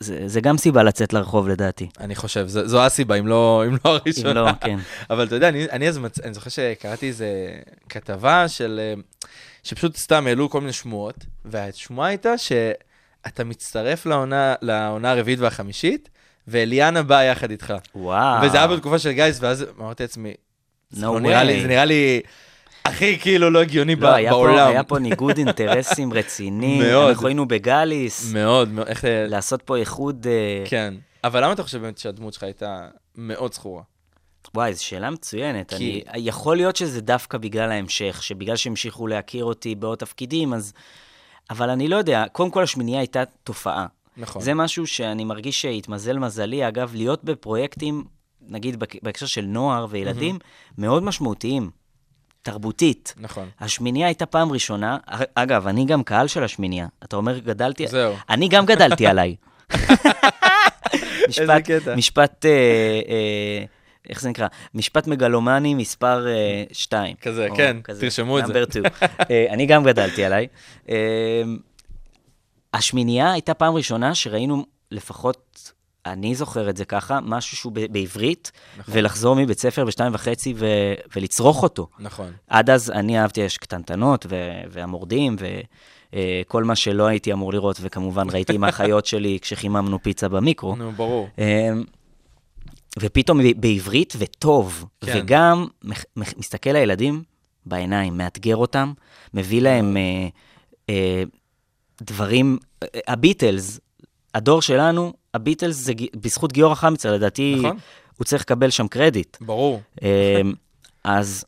[SPEAKER 5] זה, זה גם סיבה לצאת לרחוב לדעתי.
[SPEAKER 4] אני חושב, זו, זו הסיבה, אם לא, אם לא
[SPEAKER 5] אם
[SPEAKER 4] הראשונה.
[SPEAKER 5] לא, כן.
[SPEAKER 4] אבל אתה יודע, אני, אני, אז מצ... אני זוכר שקראתי איזה כתבה של... אה, שפשוט סתם העלו כל מיני שמועות, והשמועה הייתה שאתה מצטרף לעונה, לעונה הרביעית והחמישית, ואליאנה באה יחד איתך.
[SPEAKER 5] וואו.
[SPEAKER 4] וזה היה בתקופה של גייס, ואז אמרתי לעצמי,
[SPEAKER 5] No
[SPEAKER 4] לא נראה לי,
[SPEAKER 5] way.
[SPEAKER 4] זה נראה לי הכי כאילו לא הגיוני ב-
[SPEAKER 5] לא, היה פה,
[SPEAKER 4] בעולם.
[SPEAKER 5] היה פה ניגוד אינטרסים רציני.
[SPEAKER 4] מאוד.
[SPEAKER 5] אנחנו היינו בגאליס,
[SPEAKER 4] מאוד, מאוד, איך...
[SPEAKER 5] לעשות פה איחוד... אה,
[SPEAKER 4] כן. אבל למה אתה חושב באמת שהדמות שלך הייתה מאוד זכורה?
[SPEAKER 5] וואי, זו שאלה מצוינת.
[SPEAKER 4] כי-
[SPEAKER 5] אני, יכול להיות שזה דווקא בגלל ההמשך, שבגלל שהמשיכו להכיר אותי בעוד תפקידים, אז... אבל אני לא יודע, קודם כל השמינייה הייתה תופעה.
[SPEAKER 4] נכון.
[SPEAKER 5] זה משהו שאני מרגיש שהתמזל מזלי, אגב, להיות בפרויקטים, נגיד בהקשר של נוער וילדים, מאוד משמעותיים, תרבותית.
[SPEAKER 4] נכון.
[SPEAKER 5] השמינייה הייתה פעם ראשונה, אגב, אני גם קהל של השמינייה. אתה אומר, גדלתי...
[SPEAKER 4] זהו.
[SPEAKER 5] אני גם גדלתי עליי. משפט,
[SPEAKER 4] קטע.
[SPEAKER 5] משפט, אה, אה, איך זה נקרא? משפט מגלומני מספר 2.
[SPEAKER 4] כזה, כן, תרשמו את זה.
[SPEAKER 5] אני גם גדלתי עליי. אה, השמינייה הייתה פעם ראשונה שראינו, לפחות אני זוכר את זה ככה, משהו שהוא ב- בעברית,
[SPEAKER 4] נכון.
[SPEAKER 5] ולחזור מבית ספר בשתיים וחצי ו- ולצרוך אותו.
[SPEAKER 4] נכון.
[SPEAKER 5] עד אז אני אהבתי אש קטנטנות ו- והמורדים וכל מה שלא הייתי אמור לראות, וכמובן ראיתי עם האחיות שלי כשחיממנו פיצה במיקרו.
[SPEAKER 4] נו, ברור.
[SPEAKER 5] אמ, ופתאום בעברית וטוב,
[SPEAKER 4] כן.
[SPEAKER 5] וגם מסתכל לילדים בעיניים, מאתגר אותם, מביא להם אה, אה, דברים, אה, הביטלס, הדור שלנו, הביטלס זה בזכות גיורא חמיצה, לדעתי
[SPEAKER 4] נכון.
[SPEAKER 5] הוא צריך לקבל שם קרדיט.
[SPEAKER 4] ברור.
[SPEAKER 5] אמ, אז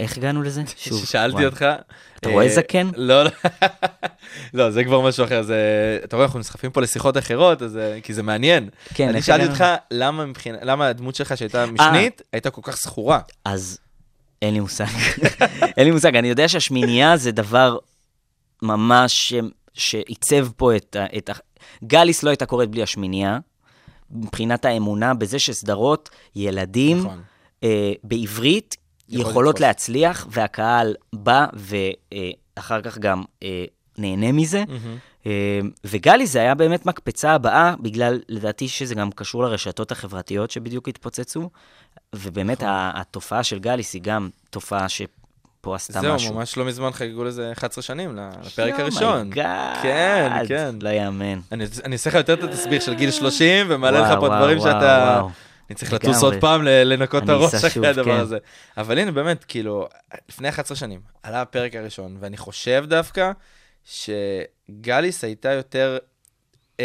[SPEAKER 5] איך הגענו לזה? שוב,
[SPEAKER 4] ששאלתי. אותך...
[SPEAKER 5] אתה רואה
[SPEAKER 4] אה,
[SPEAKER 5] זקן?
[SPEAKER 4] לא, לא. לא, זה כבר משהו אחר. זה... אתה רואה, אנחנו נסחפים פה לשיחות אחרות, אז... אה, כי זה מעניין.
[SPEAKER 5] כן,
[SPEAKER 4] אני שאלתי? אותך, למה מבחינה... למה הדמות שלך שהייתה משנית, הייתה כל כך זכורה?
[SPEAKER 5] אז אין לי מושג. אין לי מושג. אני יודע שהשמינייה זה דבר ממש שעיצב פה את. את. גליס לא הייתה קורית בלי השמינייה, מבחינת האמונה בזה שסדרות ילדים
[SPEAKER 4] נכון.
[SPEAKER 5] אה, בעברית
[SPEAKER 4] יכול
[SPEAKER 5] יכולות
[SPEAKER 4] לתפוס.
[SPEAKER 5] להצליח, והקהל בא ואחר כך גם אה, נהנה מזה. אה, וגלי זה היה באמת מקפצה הבאה, בגלל, לדעתי שזה גם קשור לרשתות החברתיות שבדיוק התפוצצו, ובאמת
[SPEAKER 4] נכון.
[SPEAKER 5] התופעה של גליס היא גם תופעה שפה עשתה
[SPEAKER 4] זהו,
[SPEAKER 5] משהו.
[SPEAKER 4] ממש לא מזמן חגגו לזה 11 שנים, לפרק
[SPEAKER 5] Oh
[SPEAKER 4] הראשון.
[SPEAKER 5] my God.
[SPEAKER 4] כן, כן.
[SPEAKER 5] לא יאמן.
[SPEAKER 4] אני אעשה לך יותר את התסביך של גיל 30, ומעלה לך פה דברים שאתה... אני צריך. לטוס עוד פעם לנקות את הראש אחרי הדבר
[SPEAKER 5] כן.
[SPEAKER 4] הזה. אבל הנה, באמת, כאילו, לפני 11 שנים, עלה הפרק הראשון, ואני חושב דווקא שגליס הייתה יותר, אמ,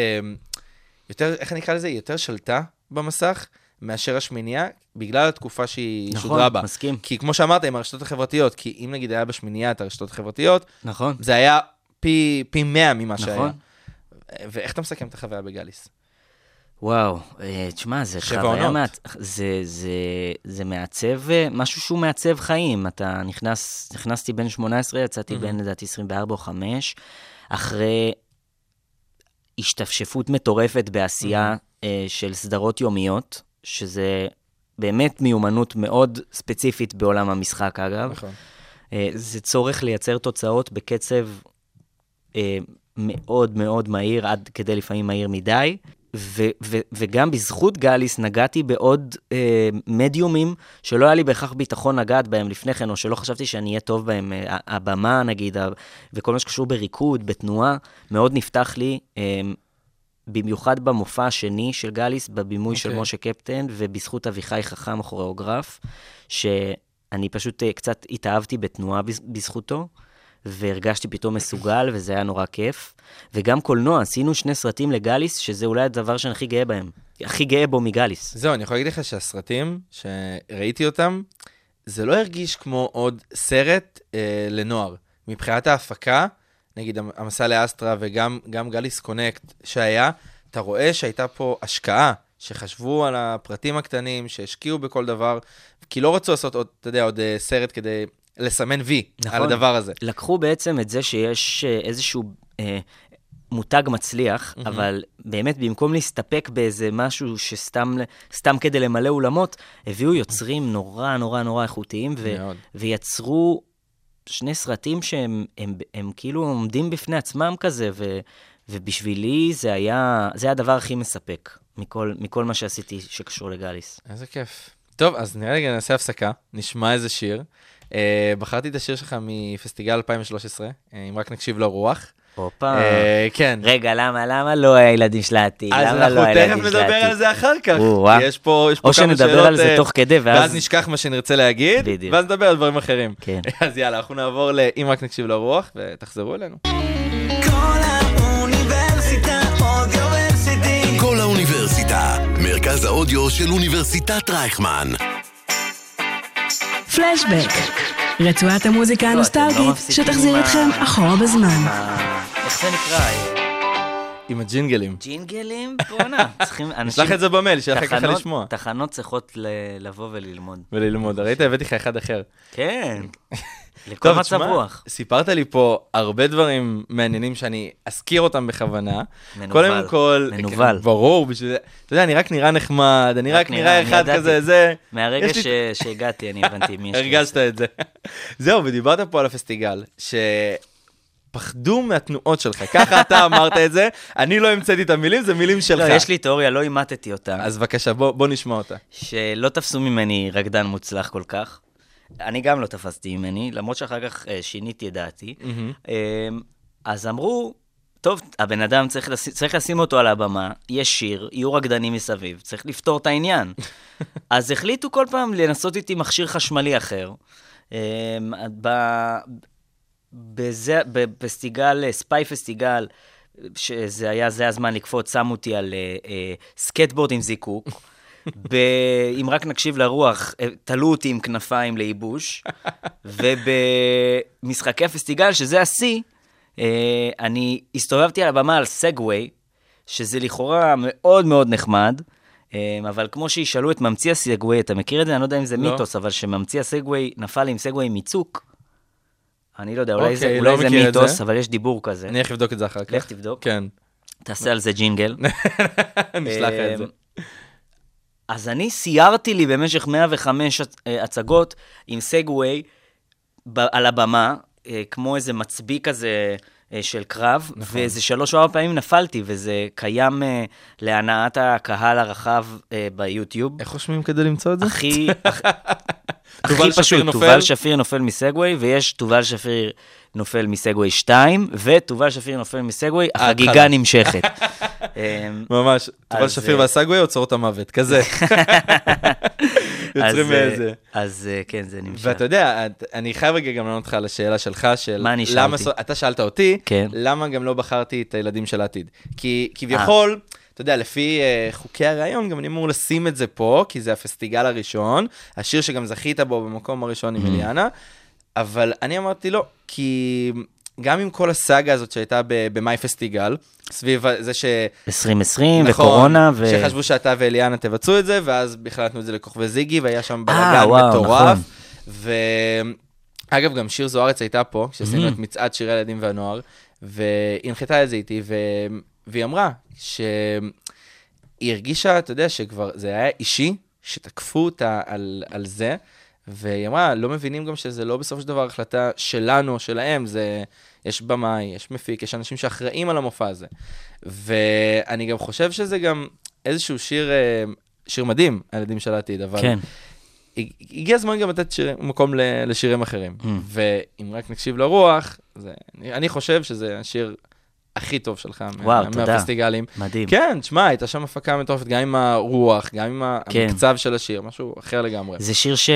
[SPEAKER 4] יותר, איך אני אקרא לזה? היא יותר שלטה במסך מאשר השמינייה, בגלל התקופה שהיא
[SPEAKER 5] נכון,
[SPEAKER 4] שודרה בה.
[SPEAKER 5] מסכים.
[SPEAKER 4] כי כמו שאמרת, עם הרשתות החברתיות, כי אם נגיד היה בשמינייה את הרשתות החברתיות,
[SPEAKER 5] נכון.
[SPEAKER 4] זה היה פי, פי 100 ממה שהיה.
[SPEAKER 5] נכון.
[SPEAKER 4] ואיך אתה מסכם את החוויה בגליס?
[SPEAKER 5] וואו, אה, תשמע, זה חוויה. מעצ... זה, זה, זה מעצב, אה, משהו שהוא מעצב חיים. אתה נכנס, נכנסתי בן 18, יצאתי
[SPEAKER 4] מהמם.
[SPEAKER 5] בן לדעתי 24 או 5, אחרי השתפשפות מטורפת בעשייה אה, של סדרות יומיות, שזה באמת מיומנות מאוד ספציפית בעולם המשחק, אגב.
[SPEAKER 4] נכון.
[SPEAKER 5] אה, זה צורך לייצר תוצאות בקצב אה, מאוד מאוד מהיר, עד כדי לפעמים מהיר מדי. ו- ו- וגם בזכות גליס נגעתי בעוד אה, מדיומים שלא היה לי בהכרח ביטחון לגעת בהם לפני כן, או שלא חשבתי שאני אהיה טוב בהם. אה, הבמה, נגיד, וכל מה שקשור בריקוד, בתנועה, מאוד נפתח לי, אה, במיוחד במופע השני של גליס, בבימוי של
[SPEAKER 4] אוקיי.
[SPEAKER 5] משה קפטן, ובזכות אביחי חכם, הכוריאוגרף, שאני פשוט אה, קצת התאהבתי בתנועה בז- בזכותו. והרגשתי פתאום מסוגל, וזה היה נורא כיף. וגם קולנוע, עשינו שני סרטים לגליס, שזה אולי הדבר שאני הכי גאה בהם. הכי גאה בו מגליס.
[SPEAKER 4] זהו, אני יכול להגיד לך שהסרטים, שראיתי אותם, זה לא הרגיש כמו עוד סרט אה, לנוער. מבחינת ההפקה, נגיד המ- המסע לאסטרה וגם גם גליס קונקט שהיה, אתה רואה שהייתה פה השקעה שחשבו על הפרטים הקטנים, שהשקיעו בכל דבר, כי לא רצו לעשות עוד, אתה יודע, עוד אה, סרט כדי לסמן וי
[SPEAKER 5] נכון.
[SPEAKER 4] על הדבר הזה.
[SPEAKER 5] לקחו בעצם את זה שיש אה, איזשהו אה, מותג מצליח,
[SPEAKER 4] מהמם.
[SPEAKER 5] אבל באמת במקום להסתפק באיזה משהו שסתם סתם כדי למלא אולמות, הביאו יוצרים נורא נורא נורא איכותיים, ו,
[SPEAKER 4] מאוד.
[SPEAKER 5] ויצרו שני סרטים שהם הם, הם כאילו עומדים בפני עצמם כזה, ו, ובשבילי זה היה, זה היה הדבר הכי מספק מכל, מכל מה שעשיתי שקשור לגאליס.
[SPEAKER 4] איזה כיף. טוב, אז נראה לי נעשה הפסקה, נשמע איזה שיר. אה, בחרתי את השיר שלך מפסטיגל 2013, אה, אם רק נקשיב לרוח.
[SPEAKER 5] הופה.
[SPEAKER 4] אה, כן.
[SPEAKER 5] רגע, למה, למה לא הילדים של העתיד?
[SPEAKER 4] אז
[SPEAKER 5] למה
[SPEAKER 4] אנחנו
[SPEAKER 5] לא
[SPEAKER 4] תכף
[SPEAKER 5] הילדים של
[SPEAKER 4] נדבר
[SPEAKER 5] העתיד?
[SPEAKER 4] על זה אחר כך. כי יש פה, יש פה
[SPEAKER 5] או
[SPEAKER 4] כמה
[SPEAKER 5] שנדבר
[SPEAKER 4] שאלות,
[SPEAKER 5] על זה
[SPEAKER 4] אה,
[SPEAKER 5] תוך כדי,
[SPEAKER 4] ואז
[SPEAKER 5] ואז...
[SPEAKER 4] נשכח מה שנרצה להגיד,
[SPEAKER 5] בדיוק.
[SPEAKER 4] ואז נדבר על דברים אחרים.
[SPEAKER 5] כן.
[SPEAKER 4] אז יאללה, אנחנו נעבור ל"אם רק נקשיב לרוח", ותחזרו אלינו.
[SPEAKER 1] כל האוניברסיטה, מרכז האודיו של אוניברסיטת רייכמן.
[SPEAKER 3] פלשבק, רצועת המוזיקה
[SPEAKER 5] לא, לא
[SPEAKER 3] הנוסטלגית שתחזיר אתכם אחורה בזמן.
[SPEAKER 5] אה, איך זה נקרא?
[SPEAKER 4] עם הג'ינגלים.
[SPEAKER 5] ג'ינגלים? בואנה, צריכים... אנשים...
[SPEAKER 4] נשלח את זה במייל, שיהיה לך ככה
[SPEAKER 5] תחנות-
[SPEAKER 4] לשמוע.
[SPEAKER 5] תחנות צריכות לבוא וללמוד.
[SPEAKER 4] וללמוד. ראית? הבאתי לך אחד אחר.
[SPEAKER 5] כן. לכל מצב רוח.
[SPEAKER 4] סיפרת לי פה הרבה דברים מעניינים שאני אזכיר אותם בכוונה.
[SPEAKER 5] מנוול.
[SPEAKER 4] קודם כל,
[SPEAKER 5] מנוול.
[SPEAKER 4] כן, ברור, בשביל זה, אתה יודע, אני רק נראה נחמד, אני
[SPEAKER 5] רק
[SPEAKER 4] רק
[SPEAKER 5] נראה,
[SPEAKER 4] אחד
[SPEAKER 5] ידעתי.
[SPEAKER 4] כזה, זה,
[SPEAKER 5] מהרגע
[SPEAKER 4] לי-
[SPEAKER 5] ש- שהגעתי, אני הבנתי מי יש.
[SPEAKER 4] הרגשת את זה. זהו, ודיברת פה על הפסטיגל, שפחדו מהתנועות שלך, ככה אתה אמרת את זה, אני לא המצאתי את המילים, זה מילים שלך.
[SPEAKER 5] לא, יש לי תיאוריה, לא אימטתי אותה.
[SPEAKER 4] אז בבקשה, בוא בוא נשמע אותה.
[SPEAKER 5] שלא תפסו ממני רקדן מוצלח כל כך. אני גם לא תפסתי ממני, למרות שאחר כך אה, שיניתי את דעתי. אה, אז אמרו, טוב, הבן אדם צריך, לשים, צריך לשים אותו על הבמה, יש שיר, יהיו רקדנים מסביב, צריך לפתור את העניין. אז החליטו כל פעם לנסות איתי מכשיר חשמלי אחר. אה, ב- בזה, בפסטיגל, אה, ספיי פסטיגל, שזה היה, זה הזמן לקפוץ, שמו אותי על אה, אה, סקייטבורד עם זיקוק. ב... אם רק נקשיב לרוח, אה, תלו אותי עם כנפיים לייבוש, ובמשחקי הפסטיגל, שזה השיא, אה, אני הסתובבתי על הבמה על סגווי, שזה לכאורה מאוד מאוד נחמד, אה, אבל כמו שישאלו את ממציא הסגווי, אתה מכיר את זה? אני לא יודע אם זה
[SPEAKER 4] לא.
[SPEAKER 5] מיתוס, אבל שממציא הסגווי נפל עם סגווי מצוק, אני לא יודע, אולי,
[SPEAKER 4] אוקיי,
[SPEAKER 5] זה,
[SPEAKER 4] לא
[SPEAKER 5] אולי זה
[SPEAKER 4] מכיר את
[SPEAKER 5] מיתוס,
[SPEAKER 4] זה.
[SPEAKER 5] אבל יש דיבור כזה.
[SPEAKER 4] אני הולך לבדוק את זה אחר כך.
[SPEAKER 5] לך תבדוק.
[SPEAKER 4] כן,
[SPEAKER 5] תעשה על זה ג'ינגל.
[SPEAKER 4] נשלח את זה.
[SPEAKER 5] אז אני סיירתי לי במשך 105 הצ- אה, הצגות עם סגווי על הבמה, אה, כמו איזה מצביא כזה אה, של קרב,
[SPEAKER 4] נכון.
[SPEAKER 5] ואיזה שלוש או ארבע פעמים נפלתי, וזה קיים להנאת הקהל הרחב ביוטיוב.
[SPEAKER 4] איך רושמים כדי למצוא את זה?
[SPEAKER 5] הכי, הכ- הכי פשוט? תובל שפיר נופל מסגווי, ויש תובל שפיר נופל מסגווי 2, ותובל שפיר נופל מסגווי, החגיגה
[SPEAKER 4] ההתחלה.
[SPEAKER 5] נמשכת. אמ,
[SPEAKER 4] ממש, תובל שפיר
[SPEAKER 5] אה,
[SPEAKER 4] והסגווי אוצרות המוות, כזה. יוצרים
[SPEAKER 5] אה,
[SPEAKER 4] מאיזה.
[SPEAKER 5] אז אה, כן, זה נמשך.
[SPEAKER 4] ואתה יודע, אני חייב רגע גם לענות לך על השאלה שלך, של
[SPEAKER 5] מה אני שאלתי?
[SPEAKER 4] אתה שאלת אותי,
[SPEAKER 5] כן.
[SPEAKER 4] למה גם לא בחרתי את הילדים של העתיד. כי כביכול, אתה יודע, לפי אה, חוקי הרעיון, גם אני אמור לשים את זה פה, כי זה הפסטיגל הראשון, השיר שגם זכית בו במקום הראשון
[SPEAKER 5] Mm.
[SPEAKER 4] עם אליאנה, אבל אני אמרתי לא, כי גם עם כל הסאגה הזאת שהייתה במאי פסטיגל, סביב זה ש...
[SPEAKER 5] 2020
[SPEAKER 4] נכון,
[SPEAKER 5] וקורונה, ו...
[SPEAKER 4] שחשבו שאתה ואליאנה תבצעו את זה, ואז נתנו את זה לכוכבי זיגי, והיה שם
[SPEAKER 5] אה,
[SPEAKER 4] בלאגן מטורף.
[SPEAKER 5] נכון.
[SPEAKER 4] ואגב, גם שיר זוארץ הייתה פה, כשעשינו
[SPEAKER 5] Mhm.
[SPEAKER 4] את מצעד שירי הילדים והנוער, והיא הנחתה את זה איתי, ו... והיא אמרה שהיא הרגישה, אתה יודע, שכבר זה היה אישי, שתקפו אותה על, על זה, והיא אמרה, לא מבינים גם שזה לא בסופו של דבר החלטה שלנו שלהם, זה... יש במאי, יש מפיק, יש אנשים שאחראים על המופע הזה. ואני גם חושב שזה גם איזשהו שיר, אה, שיר מדהים, הילדים של העתיד, אבל
[SPEAKER 5] כן.
[SPEAKER 4] הג- הגיע הזמן גם לתת שיר, מקום לשירים אחרים.
[SPEAKER 5] Mm.
[SPEAKER 4] ואם רק נקשיב לרוח, זה, אני, אני חושב שזה השיר הכי טוב שלך מה-
[SPEAKER 5] וואו, תודה.
[SPEAKER 4] מהפסטיגלים.
[SPEAKER 5] מדהים.
[SPEAKER 4] כן, תשמע, הייתה שם הפקה מטורפת, גם עם הרוח, גם עם
[SPEAKER 5] כן.
[SPEAKER 4] המקצב של השיר, משהו אחר לגמרי.
[SPEAKER 5] זה שיר ש...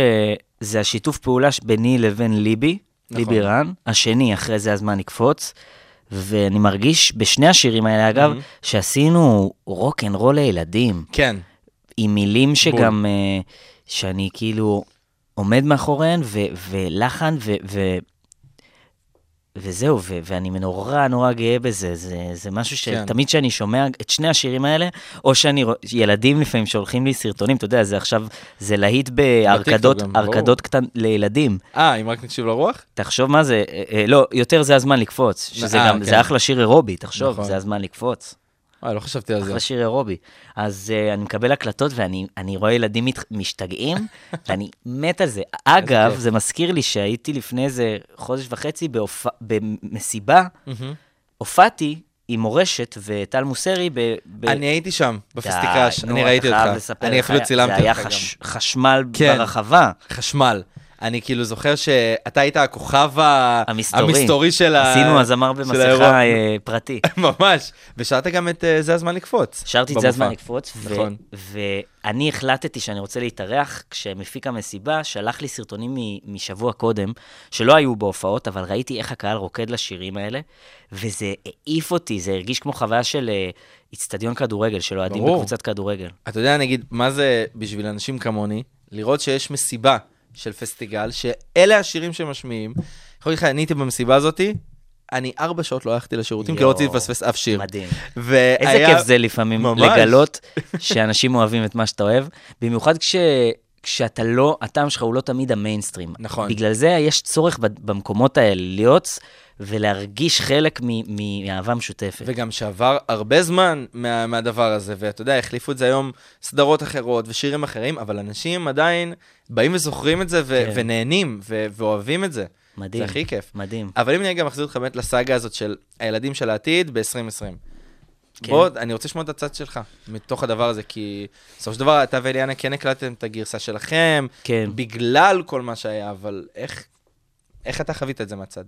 [SPEAKER 5] זה השיתוף פעולה ביני לבין ליבי,
[SPEAKER 4] נכון.
[SPEAKER 5] ליבי רן, השני, אחרי זה הזמן לקפוץ, ואני מרגיש בשני השירים האלה, אגב,
[SPEAKER 4] Mhm.
[SPEAKER 5] שעשינו rock and roll לילדים,
[SPEAKER 4] כן,
[SPEAKER 5] עם מילים שגם, אה, שאני כאילו עומד מאחוריהן, ו- ולחן, ו... וזהו, ו- ואני נורא נורא גאה בזה. זה, זה משהו
[SPEAKER 4] כן.
[SPEAKER 5] שתמיד כשאני שומע את שני השירים האלה, או שאני רואה, ילדים לפעמים שולחים לי סרטונים, אתה יודע, זה עכשיו, זה להיט
[SPEAKER 4] ברור.
[SPEAKER 5] ארקדות קטן לילדים.
[SPEAKER 4] אה, אם רק נקשיב לרוח?
[SPEAKER 5] תחשוב מה זה, אה, אה, לא, יותר זה הזמן לקפוץ, שזה
[SPEAKER 4] אה,
[SPEAKER 5] גם,
[SPEAKER 4] כן.
[SPEAKER 5] זה אחלה שיר אירובי, תחשוב,
[SPEAKER 4] נכון.
[SPEAKER 5] זה הזמן לקפוץ.
[SPEAKER 4] אה, לא חשבתי על זה.
[SPEAKER 5] אחלה שיר אירובי. אז uh, אני מקבל הקלטות ואני אני רואה ילדים מת, משתגעים, ואני מת על זה. אגב. זה מזכיר לי שהייתי לפני איזה חודש וחצי בהופ... במסיבה. הופעתי עם מורשת וטל מוסרי ב... ב...
[SPEAKER 4] אני הייתי שם,
[SPEAKER 5] נו,
[SPEAKER 4] אני ראיתי אותך. אני אפילו
[SPEAKER 5] היה-
[SPEAKER 4] צילמתי
[SPEAKER 5] זה היה
[SPEAKER 4] אותך גם.
[SPEAKER 5] חש... חשמל
[SPEAKER 4] כן.
[SPEAKER 5] ברחבה.
[SPEAKER 4] חשמל. אני כאילו זוכר שאתה היית הכוכב ה-
[SPEAKER 5] המסתורי.
[SPEAKER 4] המסתורי של ה...
[SPEAKER 5] עשינו הזמר במסכה
[SPEAKER 4] האירוע.
[SPEAKER 5] אה, פרטי.
[SPEAKER 4] ממש. ושרת גם את אה, זה הזמן לקפוץ.
[SPEAKER 5] שרתי את. זה הזמן לקפוץ,
[SPEAKER 4] נכון.
[SPEAKER 5] ואני החלטתי שאני רוצה להתארח כשמפיק המסיבה שלח לי סרטונים משבוע קודם, שלא היו בהופעות, אבל ראיתי איך הקהל רוקד לשירים האלה, וזה העיף אותי, זה הרגיש כמו חוויה של אה, איצטדיון כדורגל, של אוהדים. בקבוצת כדורגל.
[SPEAKER 4] אתה יודע, נגיד, מה זה בשביל אנשים כמוני, לראות שיש מסיבה של פסטיגל, שאלה השירים שמשמיעים. יכול להגיד לך, אני הייתי במסיבה הזאתי, אני ארבע שעות לא הלכתי לשירותים, כי לא רציתי לפספס אף שיר.
[SPEAKER 5] מדהים.
[SPEAKER 4] והיה...
[SPEAKER 5] איזה כיף זה לפעמים
[SPEAKER 4] ממש.
[SPEAKER 5] לגלות שאנשים אוהבים את מה שאתה אוהב, במיוחד כש... כשאתה לא, הטעם שלך הוא לא תמיד המיינסטרים.
[SPEAKER 4] נכון.
[SPEAKER 5] בגלל זה יש צורך במקומות האלה להיות ולהרגיש חלק מאהבה משותפת.
[SPEAKER 4] וגם שעבר הרבה זמן מה, מהדבר הזה, ואתה יודע, החליפו את זה היום סדרות אחרות ושירים אחרים, אבל אנשים עדיין באים וזוכרים את זה ו-
[SPEAKER 5] כן.
[SPEAKER 4] ונהנים ו- ואוהבים את זה.
[SPEAKER 5] מדהים.
[SPEAKER 4] זה הכי כיף.
[SPEAKER 5] מדהים.
[SPEAKER 4] אבל אם אני רגע מחזיר אותך באמת לסאגה הזאת של הילדים של העתיד ב-2020.
[SPEAKER 5] כן.
[SPEAKER 4] בוא, אני רוצה לשמוע את הצד שלך מתוך הדבר הזה, כי בסופו של דבר אתה ואליאנה כן הקלטתם את הגרסה שלכם,
[SPEAKER 5] כן.
[SPEAKER 4] בגלל כל מה שהיה, אבל איך, איך אתה חווית את זה מהצד?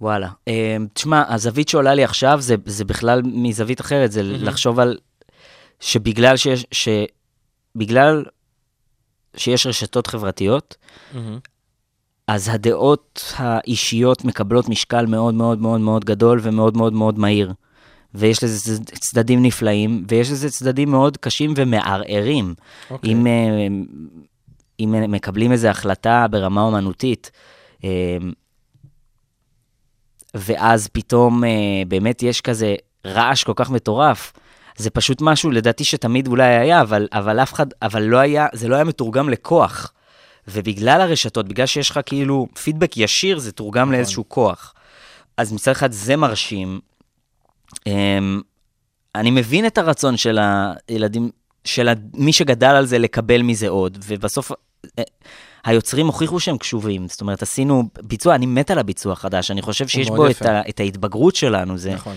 [SPEAKER 5] וואלה. אה, תשמע, הזווית שעולה לי עכשיו זה, זה בכלל מזווית אחרת, זה לחשוב על... שבגלל שיש... שבגלל שיש רשתות חברתיות, אז הדעות האישיות מקבלות משקל מאוד מאוד מאוד מאוד גדול ומאוד מאוד מאוד מהיר. ויש לזה צד- צדדים נפלאים, ויש לזה צדדים מאוד קשים ומערערים.
[SPEAKER 4] אוקיי.
[SPEAKER 5] אם, אה, אם מקבלים איזו החלטה ברמה אומנותית, אה, ואז פתאום אה, באמת יש כזה רעש כל כך מטורף, זה פשוט משהו, לדעתי, שתמיד אולי היה, אבל, אבל אף אחד, אבל לא היה, זה לא היה מתורגם לכוח. ובגלל הרשתות, בגלל שיש לך כאילו פידבק ישיר, זה תורגם
[SPEAKER 4] נכון.
[SPEAKER 5] לאיזשהו כוח. אז מצד אחד זה מרשים. אמ, אני מבין את הרצון של הילדים, של מי שגדל על זה לקבל מזה עוד, ובסוף אה, היוצרים הוכיחו שהם קשובים. זאת אומרת, עשינו ביצוע, אני מת על הביצוע החדש, אני חושב שיש בו את. ה, את ההתבגרות שלנו. זה,
[SPEAKER 4] נכון.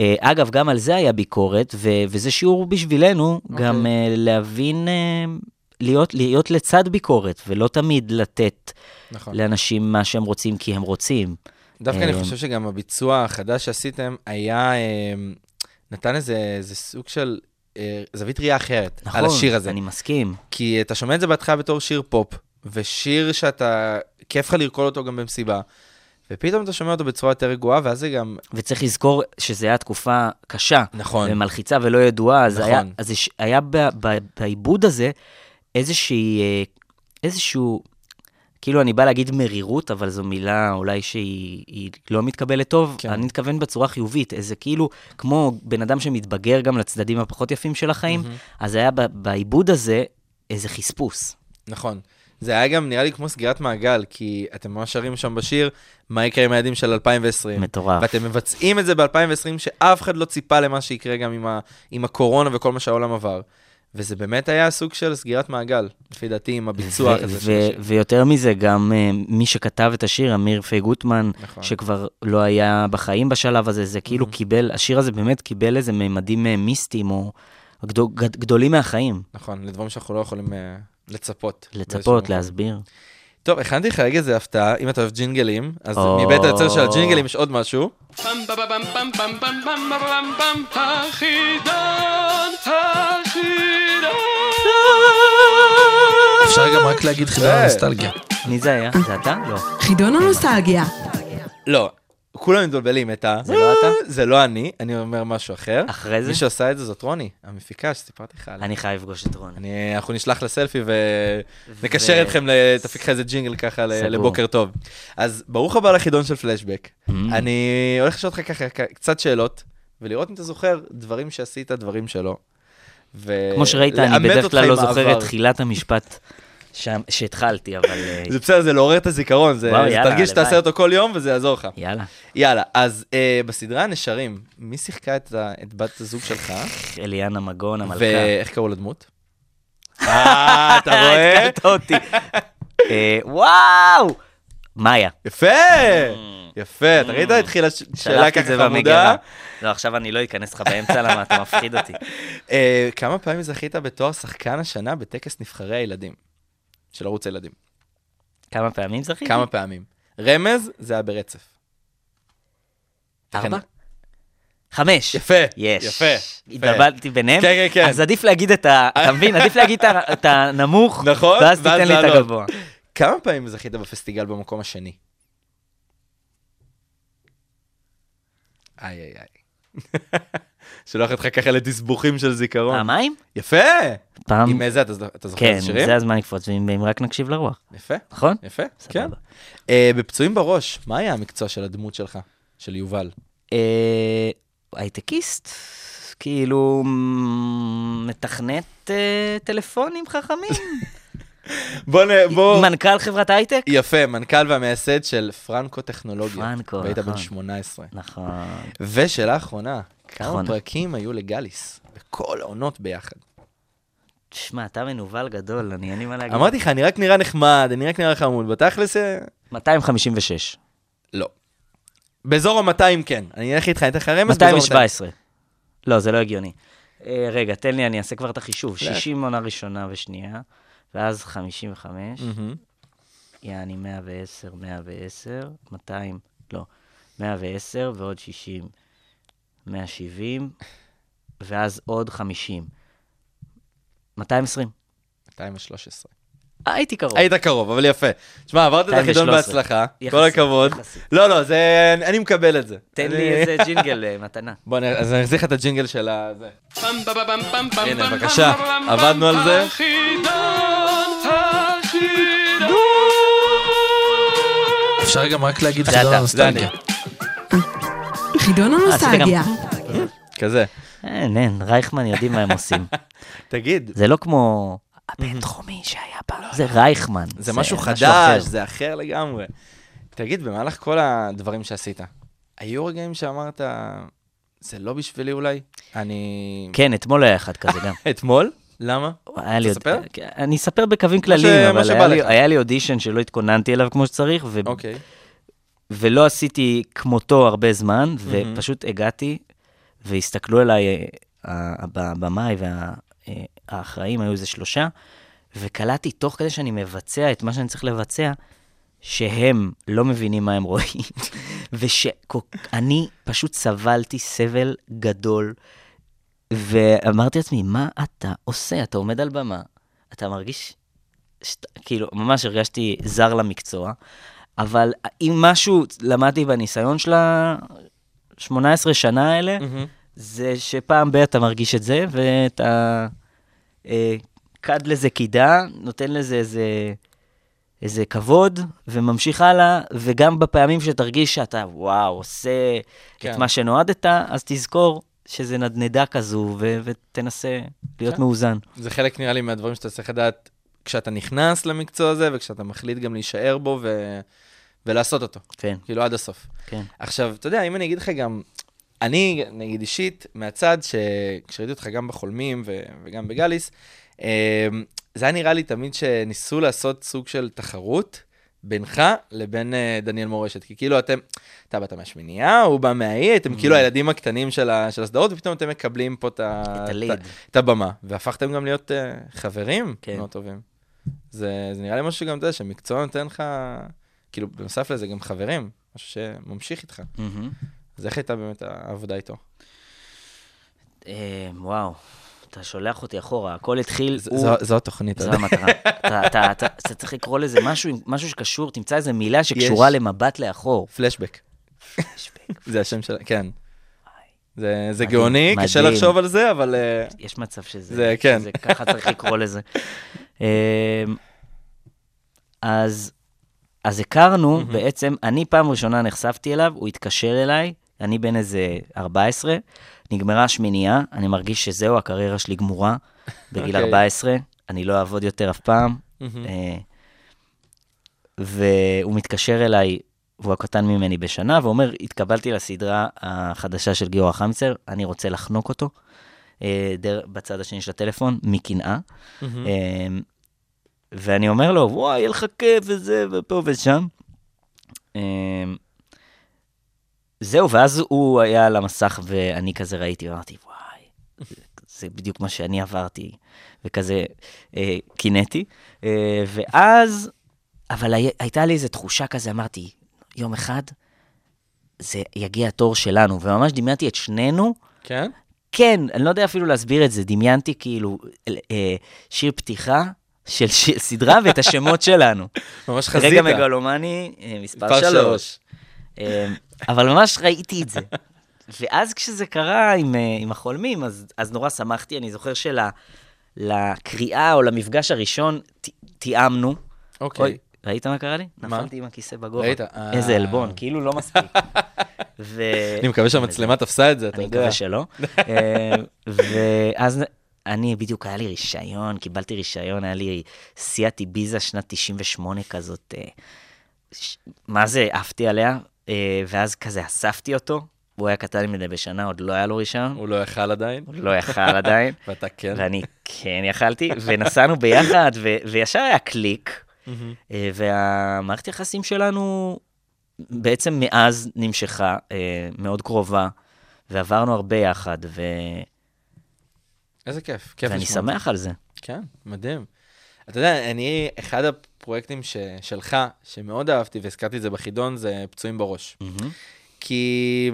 [SPEAKER 5] אה, אגב, גם על זה היה ביקורת, ו- וזה שיעור בשבילנו,
[SPEAKER 4] אוקיי.
[SPEAKER 5] גם אה, להבין, להיות, להיות לצד ביקורת, ולא תמיד לתת
[SPEAKER 4] נכון.
[SPEAKER 5] לאנשים מה שהם רוצים כי הם רוצים.
[SPEAKER 4] דווקא אני
[SPEAKER 5] אה,
[SPEAKER 4] חושב שגם הביצוע החדש שעשיתם היה, אה, נתן איזה, איזה סוג של אה, זווית ראייה אחרת
[SPEAKER 5] נכון,
[SPEAKER 4] על השיר הזה.
[SPEAKER 5] אני מסכים.
[SPEAKER 4] כי אתה שומע את זה בהתחלה בתור שיר פופ, ושיר שאתה, כיף לך לרקוד אותו גם במסיבה, ופתאום אתה שומע אותו בצורה יותר רגועה, ואז זה גם,
[SPEAKER 5] וצריך לזכור שזו הייתה תקופה קשה,
[SPEAKER 4] נכון,
[SPEAKER 5] ומלחיצה ולא ידועה, אז
[SPEAKER 4] נכון.
[SPEAKER 5] היה, אז היה בעיבוד הזה איזושהי, אה, איזשהו, כאילו אני בא להגיד מרירות, אבל זו מילה אולי שהיא היא לא מתקבלת טוב,
[SPEAKER 4] כן.
[SPEAKER 5] אני מתכוון בצורה חיובית, איזה כאילו, כמו בן אדם שמתבגר גם לצדדים הפחות יפים של החיים, אז היה בעיבוד הזה איזה חספוס.
[SPEAKER 4] נכון. זה היה גם נראה לי כמו סגירת מעגל, כי אתם ממש שרים שם בשיר, מה יקרה עם היעדים של 2020.
[SPEAKER 5] מטורף.
[SPEAKER 4] ואתם מבצעים את זה ב-2020, שאף אחד לא ציפה למה שיקרה גם עם, ה, עם הקורונה וכל מה שהעולם עבר. וזה באמת היה סוג של סגירת מעגל, לפי דעתי, עם הביצוע
[SPEAKER 5] ו-
[SPEAKER 4] כזה
[SPEAKER 5] ו-. ויותר מזה, גם אה, מי שכתב את השיר, אמיר פי גוטמן,
[SPEAKER 4] נכון.
[SPEAKER 5] שכבר לא היה בחיים בשלב הזה, זה כאילו
[SPEAKER 4] Mhm.
[SPEAKER 5] קיבל, השיר הזה באמת קיבל איזה ממדים אה, מיסטיים, או גדול, גד- גדולים מהחיים.
[SPEAKER 4] נכון, לדברים שאנחנו לא יכולים אה, לצפות.
[SPEAKER 5] לצפות,
[SPEAKER 4] מקום. טוב, הכנתי לך רגע איזה הפתעה, אם אתה אוהב ג'ינגלים, אז מבית היוצר של הג'ינגלים יש עוד משהו.
[SPEAKER 6] אפשר גם רק להגיד חידון
[SPEAKER 4] אה.
[SPEAKER 6] הנוסטלגיה.
[SPEAKER 5] מי זה היה? זה אתה? לא.
[SPEAKER 3] חידון הנוסטלגיה.
[SPEAKER 4] לא, כולם מתבלבלים את ה...
[SPEAKER 5] זה לא אתה?
[SPEAKER 4] זה לא אני, אני אומר משהו אחר.
[SPEAKER 5] אחרי זה?
[SPEAKER 4] מי שעושה את זה זאת רוני, המפיקה שסיפרתי לך עליה.
[SPEAKER 5] אני חייב לפגוש את רון.
[SPEAKER 4] אני, אנחנו נשלח לסלפי ונקשר אתכם, תפיק לך איזה ג'ינגל ככה. לבוקר טוב. אז ברוך הבא לחידון של פלשבק.
[SPEAKER 5] Mm.
[SPEAKER 4] אני הולך לשאול אותך ככה קצת שאלות, ולראות אם אתה זוכר דברים שעשית, דברים שלא. ו-
[SPEAKER 5] כמו שראית, אני בדרך כלל לא זוכר. את תחילת המשפט שהתחלתי, אבל אה,
[SPEAKER 4] זה בסדר, זה לעורר את הזיכרון, זה תרגיש שתעשה
[SPEAKER 5] הלוואי.
[SPEAKER 4] אותו כל יום וזה יעזור לך.
[SPEAKER 5] יאללה.
[SPEAKER 4] יאללה, אז אה, בסדרה הנשרים, מי שיחקה את בת הזוג שלך?
[SPEAKER 5] אליאנה מגון, המלכה.
[SPEAKER 4] ואיך קראו לדמות? אה, אתה רואה?
[SPEAKER 5] הזכרת אותי. אה, וואו! מאיה.
[SPEAKER 4] יפה! יפה, אתה ראית? התחילה שאלה
[SPEAKER 5] Mm. שלחתי את
[SPEAKER 4] ככה חמודה.
[SPEAKER 5] לא, עכשיו אני לא אכנס לך באמצע, למה אתה מפחיד אותי.
[SPEAKER 4] כמה פעמים זכית בתואר שחקן השנה בטקס נבחרי הילדים של ערוץ הילדים?
[SPEAKER 5] כמה פעמים זכיתי?
[SPEAKER 4] כמה פעמים. רמז, זה היה ברצף.
[SPEAKER 5] ארבע? חמש.
[SPEAKER 4] יפה,
[SPEAKER 5] יש.
[SPEAKER 4] יפה.
[SPEAKER 5] התבלבלתי ביניהם?
[SPEAKER 4] כן, כן, כן.
[SPEAKER 5] אז עדיף להגיד את ה... אתה מבין? עדיף להגיד את הנמוך,
[SPEAKER 4] נכון,
[SPEAKER 5] ואז תיתן לי את. הגבוה.
[SPEAKER 4] כמה פעמים זכית בפסטיגל במקום השני? איי, איי, איי. שולח אותך ככה לתסבוכים של זיכרון.
[SPEAKER 5] פעמיים?
[SPEAKER 4] יפה!
[SPEAKER 5] פעם...
[SPEAKER 4] עם איזה, אתה אתה זוכר
[SPEAKER 5] כן,
[SPEAKER 4] איזה שירים?
[SPEAKER 5] זה הזמן לקפוץ, ואם אם רק נקשיב לרוח,
[SPEAKER 4] יפה,
[SPEAKER 5] נכון?
[SPEAKER 4] יפה,
[SPEAKER 5] סבבה.
[SPEAKER 4] כן. אה, בפצועים בראש, מה היה המקצוע של הדמות שלך, של יובל?
[SPEAKER 5] אה, הייטקיסט, כאילו, מתכנת אה, טלפונים חכמים.
[SPEAKER 4] בוא נ... בוא...
[SPEAKER 5] מנכ"ל חברת הייטק?
[SPEAKER 4] יפה, מנכ"ל והמייסד של פרנקו טכנולוגיה.
[SPEAKER 5] פרנקו,
[SPEAKER 4] והיית בן
[SPEAKER 5] נכון.
[SPEAKER 4] 18.
[SPEAKER 5] נכון.
[SPEAKER 4] ושאלה אחרונה, כמה. פרקים היו לגליס? בכל העונות ביחד.
[SPEAKER 5] תשמע, אתה מנוול גדול, אני אין לי מה להגיד.
[SPEAKER 4] אמרתי לך, אני רק נראה נחמד, אני רק נראה חמוד, בתכלס, אה,
[SPEAKER 5] 256.
[SPEAKER 4] לא. באזור ה-200 כן. אני אלך איתך, אני אתן לך רמז. באזור ה-
[SPEAKER 5] 217. לא, זה לא הגיוני. אה, רגע, תן לי, אני אעשה כבר את החישוב. 60 עונה ראשונה ושנייה, ואז 55,
[SPEAKER 4] מהמם.
[SPEAKER 5] יעני 110, 110, 200, לא, 110 ועוד 60, 170, ואז עוד 50. 220.
[SPEAKER 4] 213.
[SPEAKER 5] אה, הייתי קרוב.
[SPEAKER 4] היית קרוב, אבל יפה. תשמע, עברת את החידון
[SPEAKER 5] 213.
[SPEAKER 4] בהצלחה, כל הכבוד. לא, לא, זה... אני מקבל את זה.
[SPEAKER 5] תן לי איזה ג'ינגל אה, מתנה.
[SPEAKER 4] בוא, אז אני אחזיר לך את הג'ינגל של
[SPEAKER 7] פם
[SPEAKER 4] הנה, בבקשה, עבדנו על זה.
[SPEAKER 6] אפשר גם רק להגיד חידון הנוסטלגיה.
[SPEAKER 3] חידון
[SPEAKER 5] אה,
[SPEAKER 3] הנוסטלגיה.
[SPEAKER 4] כזה.
[SPEAKER 5] אין, אין, רייכמן יודעים מה הם עושים.
[SPEAKER 4] תגיד,
[SPEAKER 5] זה לא כמו הבינתחומי שהיה פעם, זה רייכמן.
[SPEAKER 4] זה משהו. חדש, זה אחר לגמרי. תגיד, במהלך כל הדברים שעשית, היו רגעים שאמרת, זה לא בשבילי אולי? אני...
[SPEAKER 5] כן, אתמול היה אחד כזה גם.
[SPEAKER 4] אתמול? למה?
[SPEAKER 5] היה לי
[SPEAKER 4] תספר?
[SPEAKER 5] עוד- כן, אני אספר בקווים כלליים, אבל היה לי- אודישן שלא התכוננתי אליו כמו שצריך, ו-
[SPEAKER 4] אוקיי.
[SPEAKER 5] ולא עשיתי כמותו הרבה זמן, ופשוט הגעתי, והסתכלו עליי, אה, ה- הבמאי והאחראים, היו איזה שלושה, וקלטתי תוך כדי שאני מבצע את מה שאני צריך לבצע, שהם לא מבינים מה הם רואים, ושאני פשוט סבלתי סבל גדול, ואמרתי לעצמי, מה אתה עושה? אתה עומד על במה, אתה מרגיש, שת, כאילו, ממש הרגשתי זר למקצוע, אבל אם משהו למדתי בניסיון של ה-18 שנה האלה,
[SPEAKER 4] מהמם.
[SPEAKER 5] זה שפעם ב- אתה מרגיש את זה, ואתה אה, קד לזה קידה, נותן לזה איזה, איזה כבוד, וממשיך הלאה, וגם בפעמים שתרגיש שאתה, וואו, עושה
[SPEAKER 4] כן.
[SPEAKER 5] את מה שנועדת, אז תזכור שזה נדנדה כזו, ו- ותנסה להיות
[SPEAKER 4] כן.
[SPEAKER 5] מאוזן.
[SPEAKER 4] זה חלק, נראה לי, מהדברים שאתה צריך לדעת כשאתה נכנס למקצוע הזה, וכשאתה מחליט גם להישאר בו ו... ולעשות אותו,
[SPEAKER 5] כן,
[SPEAKER 4] כאילו עד הסוף.
[SPEAKER 5] כן.
[SPEAKER 4] עכשיו, אתה יודע, אם אני אגיד לך גם, אני, נגיד אישית, מהצד, שכשראיתי אותך גם בחולמים ו... וגם בגליס, אה, זה היה נראה לי תמיד שניסו לעשות סוג של תחרות בינך לבין אה, דניאל מורשת. כי כאילו אתם, אתה באת מהשמינייה, הוא בא מהאי, אתם כאילו הילדים הקטנים של, ה... של הסדרות, ופתאום אתם מקבלים פה את.
[SPEAKER 5] את הליד.
[SPEAKER 4] את הבמה. והפכתם גם להיות אה, חברים
[SPEAKER 5] כן.
[SPEAKER 4] מאוד טובים. זה, זה נראה לי משהו שגם, אתה יודע, שמקצוע נותן לך, כאילו, בנוסף לזה גם חברים, משהו שממשיך איתך.
[SPEAKER 5] מהמם.
[SPEAKER 4] אז איך הייתה באמת העבודה איתו?
[SPEAKER 5] אה, וואו, אתה שולח אותי אחורה, הכל התחיל,
[SPEAKER 4] ז-
[SPEAKER 5] הוא...
[SPEAKER 4] זו- זו התוכנית,
[SPEAKER 5] זו
[SPEAKER 4] יודע.
[SPEAKER 5] המטרה. אתה- אתה- אתה אתה צריך לקרוא לזה משהו משהו שקשור, תמצא איזה מילה שקשורה
[SPEAKER 4] יש.
[SPEAKER 5] למבט לאחור.
[SPEAKER 4] פלשבק.
[SPEAKER 5] פלשבק.
[SPEAKER 4] זה השם של... כן. זה זה
[SPEAKER 5] מדהים,
[SPEAKER 4] גאוני, קשה
[SPEAKER 5] מדהים.
[SPEAKER 4] לחשוב על זה, אבל... אה,
[SPEAKER 5] יש מצב שזה...
[SPEAKER 4] זה, כן.
[SPEAKER 5] שזה ככה צריך לקרוא לזה. אמ, אז, אז הכרנו, בעצם, אני פעם ראשונה נחשפתי אליו, הוא התקשר אליי, אני בן איזה 14, נגמרה השמינייה, אני מרגיש שזהו, הקריירה שלי גמורה, בגיל
[SPEAKER 4] אוקיי.
[SPEAKER 5] 14, אני לא אעבוד יותר אף פעם. אה, והוא מתקשר אליי, והוא הקטן ממני בשנה, ואומר, התקבלתי לסדרה החדשה של גיורא חמצר, אני רוצה לחנוק אותו, אה, דר, בצד השני של הטלפון, מקנאה.
[SPEAKER 4] מהמם.
[SPEAKER 5] ואני אומר לו, וואי, יהיה לך כיף וזה, ופה ושם. אה, זהו, ואז הוא היה על המסך, ואני כזה ראיתי, ואמרתי, וואי, זה- זה בדיוק מה שאני עברתי, וכזה אה, קינאתי. אה, ואז, אבל הי, הייתה לי איזו תחושה כזה, אמרתי, יום אחד זה יגיע התור שלנו, וממש דמיינתי את שנינו,
[SPEAKER 4] כן?
[SPEAKER 5] כן, אני לא יודע אפילו להסביר את זה, דמיינתי כאילו אה, שיר פתיחה של שיר, סדרה ואת השמות שלנו.
[SPEAKER 4] ממש חזית.
[SPEAKER 5] רגע מגלומני, אה, מספר שלוש. אה, אבל ממש ראיתי את זה. ואז כשזה קרה עם, אה, עם החולמים, אז, אז נורא שמחתי. אני זוכר שלקריאה או למפגש הראשון ת- תיאמנו.
[SPEAKER 4] אוקיי.
[SPEAKER 5] אוי, ראית מה קרה לי?
[SPEAKER 4] מה?
[SPEAKER 5] נפלתי עם הכיסא בגובה.
[SPEAKER 4] ראית?
[SPEAKER 5] איזה עלבון, כאילו לא מספיק. ו...
[SPEAKER 4] אני מקווה שהמצלמה תפסה את זה, אתה
[SPEAKER 5] אני
[SPEAKER 4] יודע.
[SPEAKER 5] מקווה שלא. ואז אני, בדיוק היה לי רישיון, קיבלתי רישיון, היה לי סיאט איביזה שנת 98 כזאת. אה, ש- מה זה, עפתי עליה, אה, ואז כזה אספתי אותו. הוא היה קטן ממני בשנה, עוד לא היה לו רישיון,
[SPEAKER 4] הוא לא יכל עדיין,
[SPEAKER 5] הוא לא יכל עדיין,
[SPEAKER 4] ואתה כן.
[SPEAKER 5] ואני כן יכלתי, ונסענו ביחד, ו- וישר היה קליק. אה, והמערכת יחסים שלנו בעצם מאז נמשכה, מאוד קרובה, ועברנו הרבה יחד, ו...
[SPEAKER 4] איזה כיף, כיף
[SPEAKER 5] ואני
[SPEAKER 4] לשמוע.
[SPEAKER 5] שמח על זה.
[SPEAKER 4] כן, מדהים. אתה יודע, אני, אחד הפרויקטים ש, שלך, שמאוד אהבתי, והזכרתי את זה בחידון, זה פצועים בראש. כי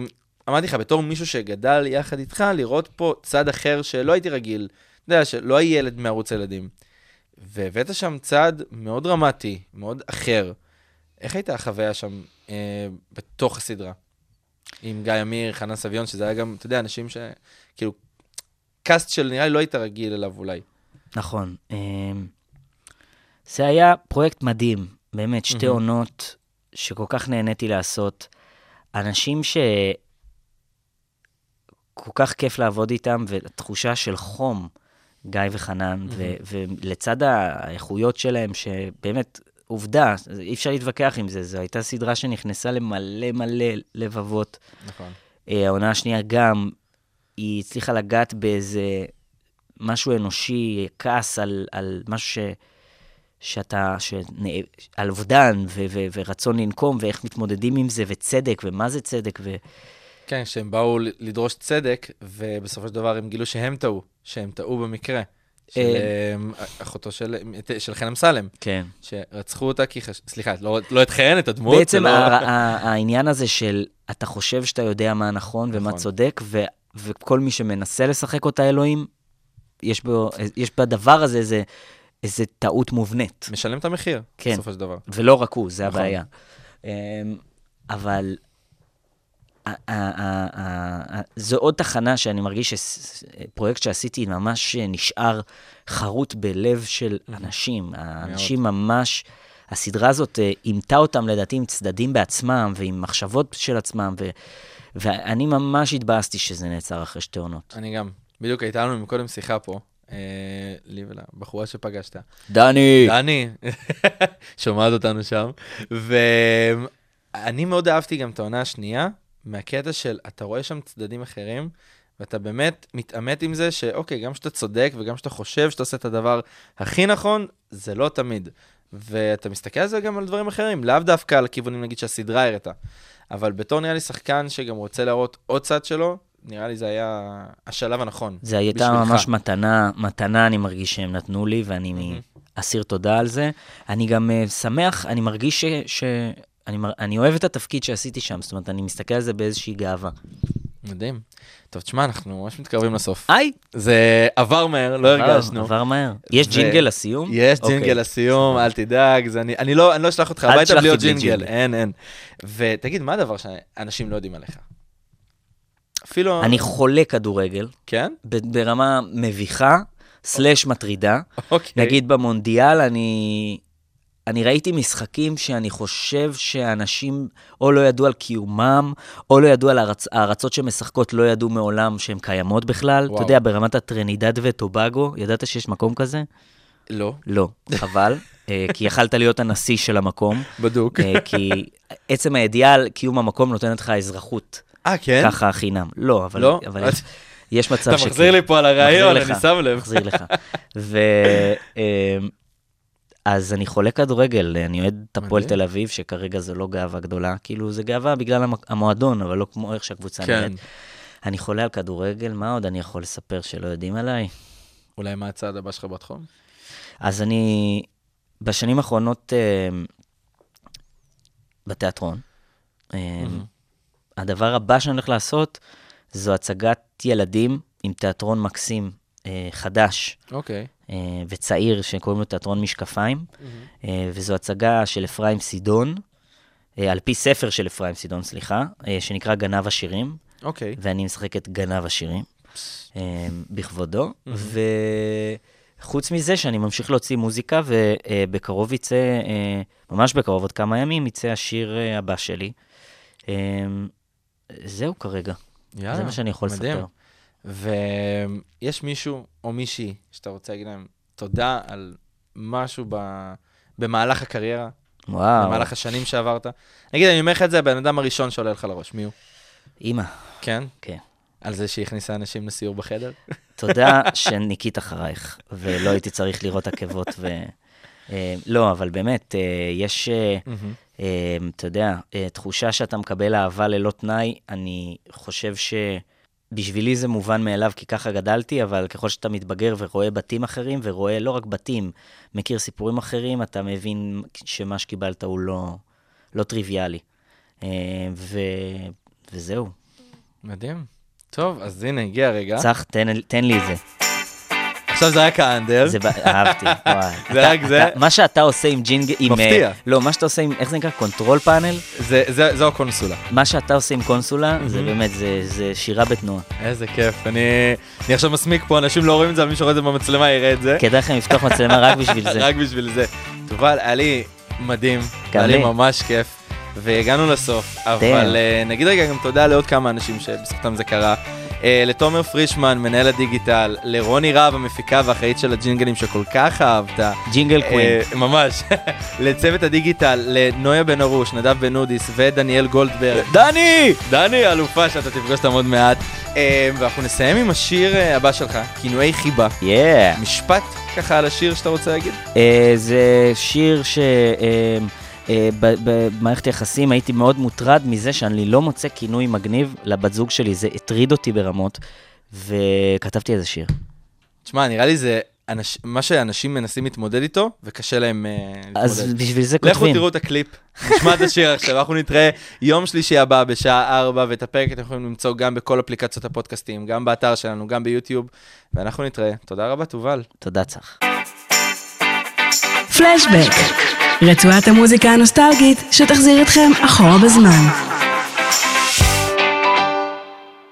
[SPEAKER 4] אמרתי לך, בתור מישהו שגדל יחד איתך, לראות פה צד אחר שלא הייתי רגיל, אתה יודע, שלא הייתי ילד מערוץ ילדים. והבאת שם צד מאוד דרמטי, מאוד אחר. איך הייתה החוויה שם אה, בתוך הסדרה? עם גיא אמיר, חנן סביון, שזה היה גם, אתה יודע, אנשים ש... קאסט של נראה לי לא היית רגיל אליו אולי.
[SPEAKER 5] נכון. אמ, זה היה פרויקט מדהים, באמת, שתי
[SPEAKER 4] מהמם.
[SPEAKER 5] עונות שכל כך נהניתי לעשות. אנשים ש... כל כך כיף לעבוד איתם, ותחושה של חום, גיא וחנן, ו- ולצד האיכויות שלהם, שבאמת, עובדה, אי אפשר להתווכח עם זה, זו הייתה סדרה שנכנסה למלא מלא לבבות.
[SPEAKER 4] נכון.
[SPEAKER 5] אה, העונה השנייה גם, היא הצליחה לגעת באיזה משהו אנושי, כעס על, על משהו ש, שאתה, ש, על אובדן ו, ו, ורצון לנקום, ואיך מתמודדים עם זה, וצדק, ומה זה צדק, ו...
[SPEAKER 4] כן, שהם באו לדרוש צדק, ובסופו של דבר הם גילו שהם טעו, שהם טעו במקרה. של
[SPEAKER 5] אה,
[SPEAKER 4] אמ, אחותו של, של חן אמסלם,
[SPEAKER 5] כן.
[SPEAKER 4] שרצחו אותה כי חש... סליחה, לא, לא את חן, את הדמות.
[SPEAKER 5] בעצם
[SPEAKER 4] לא...
[SPEAKER 5] ה- העניין הזה של אתה חושב שאתה יודע מה נכון ומה
[SPEAKER 4] נכון.
[SPEAKER 5] צודק, ו, וכל מי שמנסה לשחק אותה אלוהים, יש, בו, יש בדבר הזה איזה, איזה טעות מובנית.
[SPEAKER 4] משלם את המחיר,
[SPEAKER 5] כן.
[SPEAKER 4] בסופו של דבר.
[SPEAKER 5] ולא רק הוא, זה
[SPEAKER 4] נכון.
[SPEAKER 5] הבעיה. אמ, אבל זו עוד תחנה שאני מרגיש שפרויקט שעשיתי ממש נשאר חרוט בלב של אנשים. האנשים ממש, הסדרה הזאת אה, אימתה אותם לדעתי עם צדדים בעצמם ועם מחשבות של עצמם, ו- ואני ממש התבאסתי שזה נעצר אחרי שתי עונות.
[SPEAKER 4] אני גם. בדיוק הייתה לנו מקודם שיחה פה, אה, לי ולבחורה שפגשת.
[SPEAKER 5] דני!
[SPEAKER 4] דני, שומעת אותנו שם. ואני מאוד אהבתי גם את העונה השנייה, מהקטע של אתה רואה שם צדדים אחרים, ואתה באמת מתעמת עם זה שאוקיי, גם כשאתה צודק וגם כשאתה חושב שאתה עושה את הדבר הכי נכון, זה לא תמיד. ואתה מסתכל על זה גם על דברים אחרים, לאו דווקא על הכיוונים, נגיד, שהסדרה הראתה. אבל בתור נראה לי שחקן שגם רוצה להראות עוד צד שלו, נראה לי זה היה השלב הנכון.
[SPEAKER 5] זה הייתה
[SPEAKER 4] בשבילך.
[SPEAKER 5] ממש מתנה, מתנה אני מרגיש שהם נתנו לי, ואני אסיר תודה על זה. אני גם uh, שמח, אני מרגיש ש... ש... אני, מר... אני אוהב את התפקיד שעשיתי שם, זאת אומרת, אני מסתכל על זה באיזושהי גאווה.
[SPEAKER 4] מדהים. טוב, תשמע, אנחנו ממש מתקרבים לסוף.
[SPEAKER 5] היי!
[SPEAKER 4] זה עבר מהר, לא הרגשנו.
[SPEAKER 5] עבר מהר. יש ג'ינגל לסיום?
[SPEAKER 4] יש
[SPEAKER 5] אוקיי.
[SPEAKER 4] ג'ינגל לסיום, אל תדאג, אני, לא אני לא אשלח אותך הביתה בלי עוד ג'ינגל. אין, אין. ותגיד, מה הדבר שאנשים לא יודעים עליך? אפילו...
[SPEAKER 5] אני חולה כדורגל,
[SPEAKER 4] כן?
[SPEAKER 5] ברמה מביכה, סלאש מטרידה.
[SPEAKER 4] אוקיי.
[SPEAKER 5] נגיד במונדיאל, אני... אני ראיתי משחקים שאני חושב שאנשים או לא ידעו על קיומם, או לא ידעו על הארצ... הארצות שמשחקות, לא ידעו מעולם שהן קיימות בכלל.
[SPEAKER 4] וואו.
[SPEAKER 5] אתה יודע, ברמת הטרנידד וטובגו, ידעת שיש מקום כזה?
[SPEAKER 4] לא,
[SPEAKER 5] לא, חבל, אה, כי יכלת להיות הנשיא של המקום,
[SPEAKER 4] בדוק.
[SPEAKER 5] אה, כי עצם הידיעה על קיום המקום נותנת לך אזרחות,
[SPEAKER 4] אה, כן?
[SPEAKER 5] ככה חינם. לא, אבל,
[SPEAKER 4] לא?
[SPEAKER 5] אבל יש מצב
[SPEAKER 4] אתה
[SPEAKER 5] שכן.
[SPEAKER 4] מחזיר לי פה על הרעיון, אני שם לב.
[SPEAKER 5] מחזיר לך. ו... אז אני חולה כדורגל, אני אוהד את הפועל. תל אביב, שכרגע זו לא גאווה גדולה, כאילו זה גאווה בגלל המ- המועדון, אבל לא כמו איך שהקבוצה
[SPEAKER 4] כן.
[SPEAKER 5] נראית. אני חולה על כדורגל, מה עוד אני יכול לספר שלא יודעים עליי?
[SPEAKER 4] אולי מה הצעד הבא שלך בתחום?
[SPEAKER 5] אז אני, בשנים האחרונות, אמ, בתיאטרון, אמ, הדבר הבא שאני הולך לעשות, זו הצגת ילדים עם תיאטרון מקסים, אה, חדש.
[SPEAKER 4] אוקיי.
[SPEAKER 5] אה, וצעיר שקוראים לו תיאטרון משקפיים, אה, וזו הצגה של אפרים סידון, אה, על פי ספר של אפרים סידון, סליחה, אה, שנקרא גנב השירים,
[SPEAKER 4] אוקיי.
[SPEAKER 5] ואני משחק את גנב השירים, אה, בכבודו, וחוץ מזה שאני ממשיך להוציא מוזיקה, ובקרוב יצא, ממש בקרוב, עוד כמה ימים, יצא השיר הבא שלי. זהו כרגע,
[SPEAKER 4] יאללה,
[SPEAKER 5] זה מה שאני יכול
[SPEAKER 4] מדהים.
[SPEAKER 5] לספר.
[SPEAKER 4] ויש מישהו או מישהי שאתה רוצה להגיד להם תודה על משהו ב... במהלך הקריירה,
[SPEAKER 5] וואו,
[SPEAKER 4] במהלך השנים שעברת? נגיד, אני אומר לך את זה, הבן אדם הראשון שעולה לך לראש, מי הוא?
[SPEAKER 5] אימא,
[SPEAKER 4] כן?
[SPEAKER 5] כן.
[SPEAKER 4] על זה שהכניסה אנשים לסיור בחדר?
[SPEAKER 5] תודה שניקית אחרייך, ולא הייתי צריך לראות עקבות ו... אה, לא, אבל באמת, אה, יש, אה, אתה יודע, תחושה שאתה מקבל אהבה ללא תנאי, אני חושב שבשבילי זה מובן מאליו, כי ככה גדלתי, אבל ככל שאתה מתבגר ורואה בתים אחרים, ורואה לא רק בתים, מכיר סיפורים אחרים, אתה מבין שמה שקיבלת הוא לא, לא טריוויאלי. אה, ו... וזהו.
[SPEAKER 4] מדהים. טוב, אז הנה, הגיע הרגע.
[SPEAKER 5] צח, תן, תן לי את זה.
[SPEAKER 4] עכשיו זה רק האנדר.
[SPEAKER 5] זה, אהבתי, וואי.
[SPEAKER 4] זה רק זה?
[SPEAKER 5] מה שאתה עושה עם ג'ינג... עם,
[SPEAKER 4] מפתיע.
[SPEAKER 5] אה, לא, מה שאתה עושה עם, איך זה נקרא? control panel?
[SPEAKER 4] זה- זו הקונסולה.
[SPEAKER 5] מה שאתה עושה עם קונסולה, זה באמת, זה- שירה בתנועה.
[SPEAKER 4] איזה כיף. אני עכשיו מסמיק פה, אנשים לא רואים את זה, אבל מי שרואה את זה במצלמה יראה את זה.
[SPEAKER 5] כדאי לכם לפתוח מצלמה רק בשביל זה.
[SPEAKER 4] רק בשביל זה. תובל, היה לי מדהים, היה לי
[SPEAKER 5] לי.
[SPEAKER 4] ממש כיף, והגענו לסוף, אבל אה, נגיד רגע גם תודה לעוד כמה אנשים שבזכותם זה קרה. אה, לתומר פרישמן, מנהל הדיגיטל, לרוני רהב, המפיקה והאחראית של הג'ינגלים שכל כך אהבת.
[SPEAKER 5] ג'ינגל קווין.
[SPEAKER 4] אה, ממש. לצוות הדיגיטל, לנויה בן ארוש, נדב בן אודיס ודניאל גולדברג.
[SPEAKER 5] דני!
[SPEAKER 4] דני, האלופה שאתה תפגוש אותם עוד מעט. אה, ואנחנו נסיים עם השיר הבא שלך, כינויי חיבה.
[SPEAKER 5] יאה.
[SPEAKER 4] משפט ככה על השיר שאתה רוצה להגיד?
[SPEAKER 5] זה שיר ש... אה, במערכת יחסים הייתי מאוד מוטרד מזה שאני לא מוצא כינוי מגניב לבת זוג שלי, זה הטריד אותי ברמות, וכתבתי איזה שיר.
[SPEAKER 4] תשמע, נראה לי זה אנש... מה שאנשים מנסים להתמודד איתו, וקשה להם uh, להתמודד.
[SPEAKER 5] אז בשביל זה
[SPEAKER 4] לכו
[SPEAKER 5] כותבים.
[SPEAKER 4] תראו את הקליפ, נשמע את השיר עכשיו, אנחנו נתראה יום שלישי הבא בשעה 4, ואת הפרק אתם יכולים למצוא גם בכל אפליקציות הפודקאסטים, גם באתר שלנו, גם ביוטיוב, ואנחנו נתראה. תודה רבה, תובל.
[SPEAKER 5] תודה, צח.
[SPEAKER 3] פלשבק, רצועת המוזיקה הנוסטלגית שתחזיר אתכם אחורה בזמן.